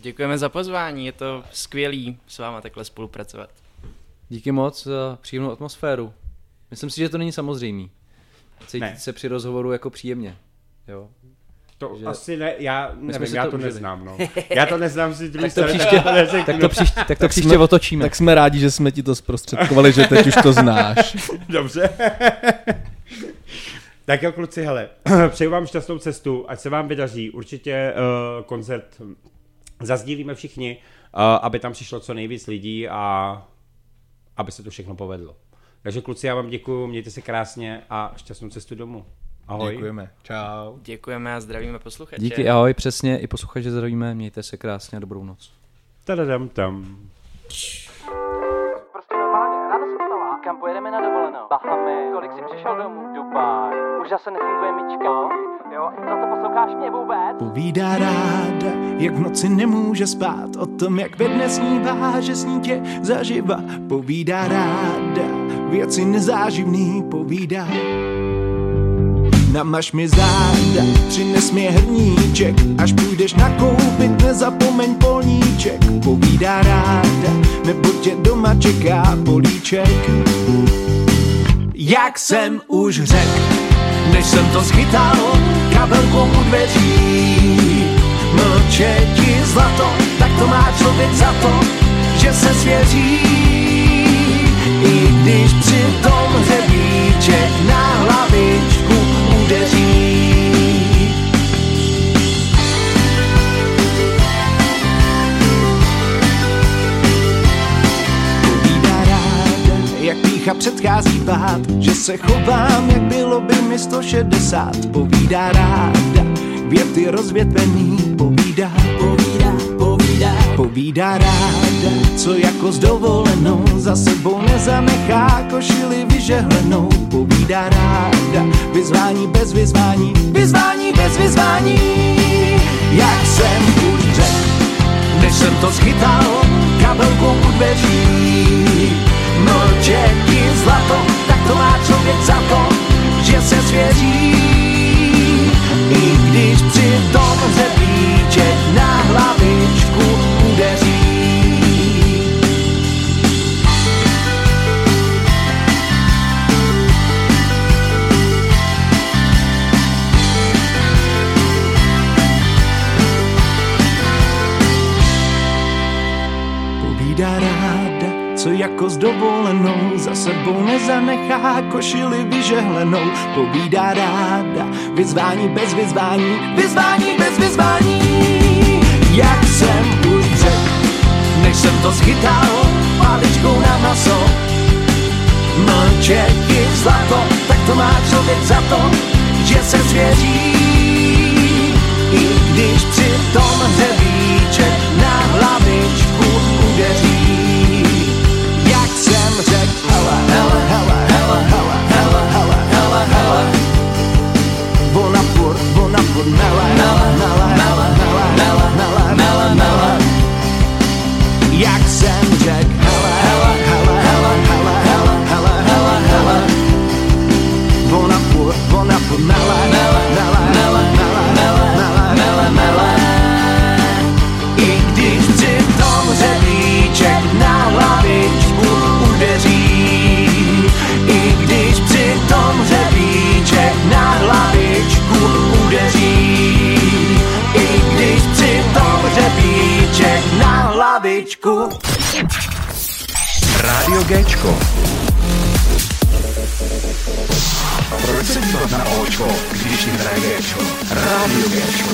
Děkujeme za pozvání, je to skvělý s váma takhle spolupracovat. Díky moc za příjemnou atmosféru. Myslím si, že to není samozřejmý. Cítit Ne. se při rozhovoru jako příjemně. Jo. To Že- asi ne, já nevím, já to to, užili. neznám, no. Já to neznám si druhý Tak to příště- to. Tak to příště, tak to Tak příště jsme- otočíme. Tak jsme rádi, že jsme ti to zprostředkovali, že teď už to znáš. Dobře. tak jo, kluci, hele, přeju vám šťastnou cestu, ať se vám vydaří. Určitě uh, koncert zazdílíme všichni, uh, aby tam přišlo co nejvíc lidí a aby se to všechno povedlo. Takže kluci, já vám děkuji, mějte se krásně a šťastnou cestu domů. Ahoj. Děkujeme. Čau. Děkujeme a zdravíme posluchače. Díky, ahoj, přesně, i posluchači zdravíme, mějte se krásně a dobrou noc. Tadadam tam. Prostě normálně, ráno se vstala. Kam pojedeme na dovolenou? Bahamy. Kolik jsi přišel domů? Dubaj. Už zase nefunguje myčka. Jo, za to posloucháš mě vůbec? Povídá ráda, jak v noci nemůže spát O tom, jak ve dne snívá, že sní tě zaživa. Povídá ráda, věci nezáživný Povídá. Namaž mi záda, přines mi hrníček Až půjdeš nakoupit, nezapomeň polníček. Povídá ráda, nebo tě doma čeká políček. Jak jsem už řekl, než jsem to schytal kabelkou u dveří. Mlčeti zlato, tak to má člověk za to, že se svěří. I když při tom hřebíček na hlavičku pícha předchází pád, že se chovám, jak bylo by mi 160. Povídá ráda, věty rozvětvený, povídá, povídá, povídá, povídá ráda, co jako s dovolenou za sebou nezanechá košili vyžehlenou, povídá ráda, vyzvání bez vyzvání, vyzvání bez vyzvání, jak jsem už řekl, než jsem to schytal kabelkou u dveří. Sebou nezanechá košili vyžehlenou. Povídá ráda, vyzvání bez vyzvání, vyzvání bez vyzvání. Jak jsem už řekl, než jsem to schytal paličkou na maso. Mlčet je zlato, tak to má člověk za to, že se svěří. I když při tom hřebíček na hlavičku udeří. Ona furt mele, mele, mele, mele, mele, mele, mele, mele, mele. Jak jsem řekl, hele, hele, hele, hele, hele, hele, hele, hele, hele. Ona Rádio Géčko. Proč se dívat na Očko, když ti hraje Géčko? Rádio Géčko.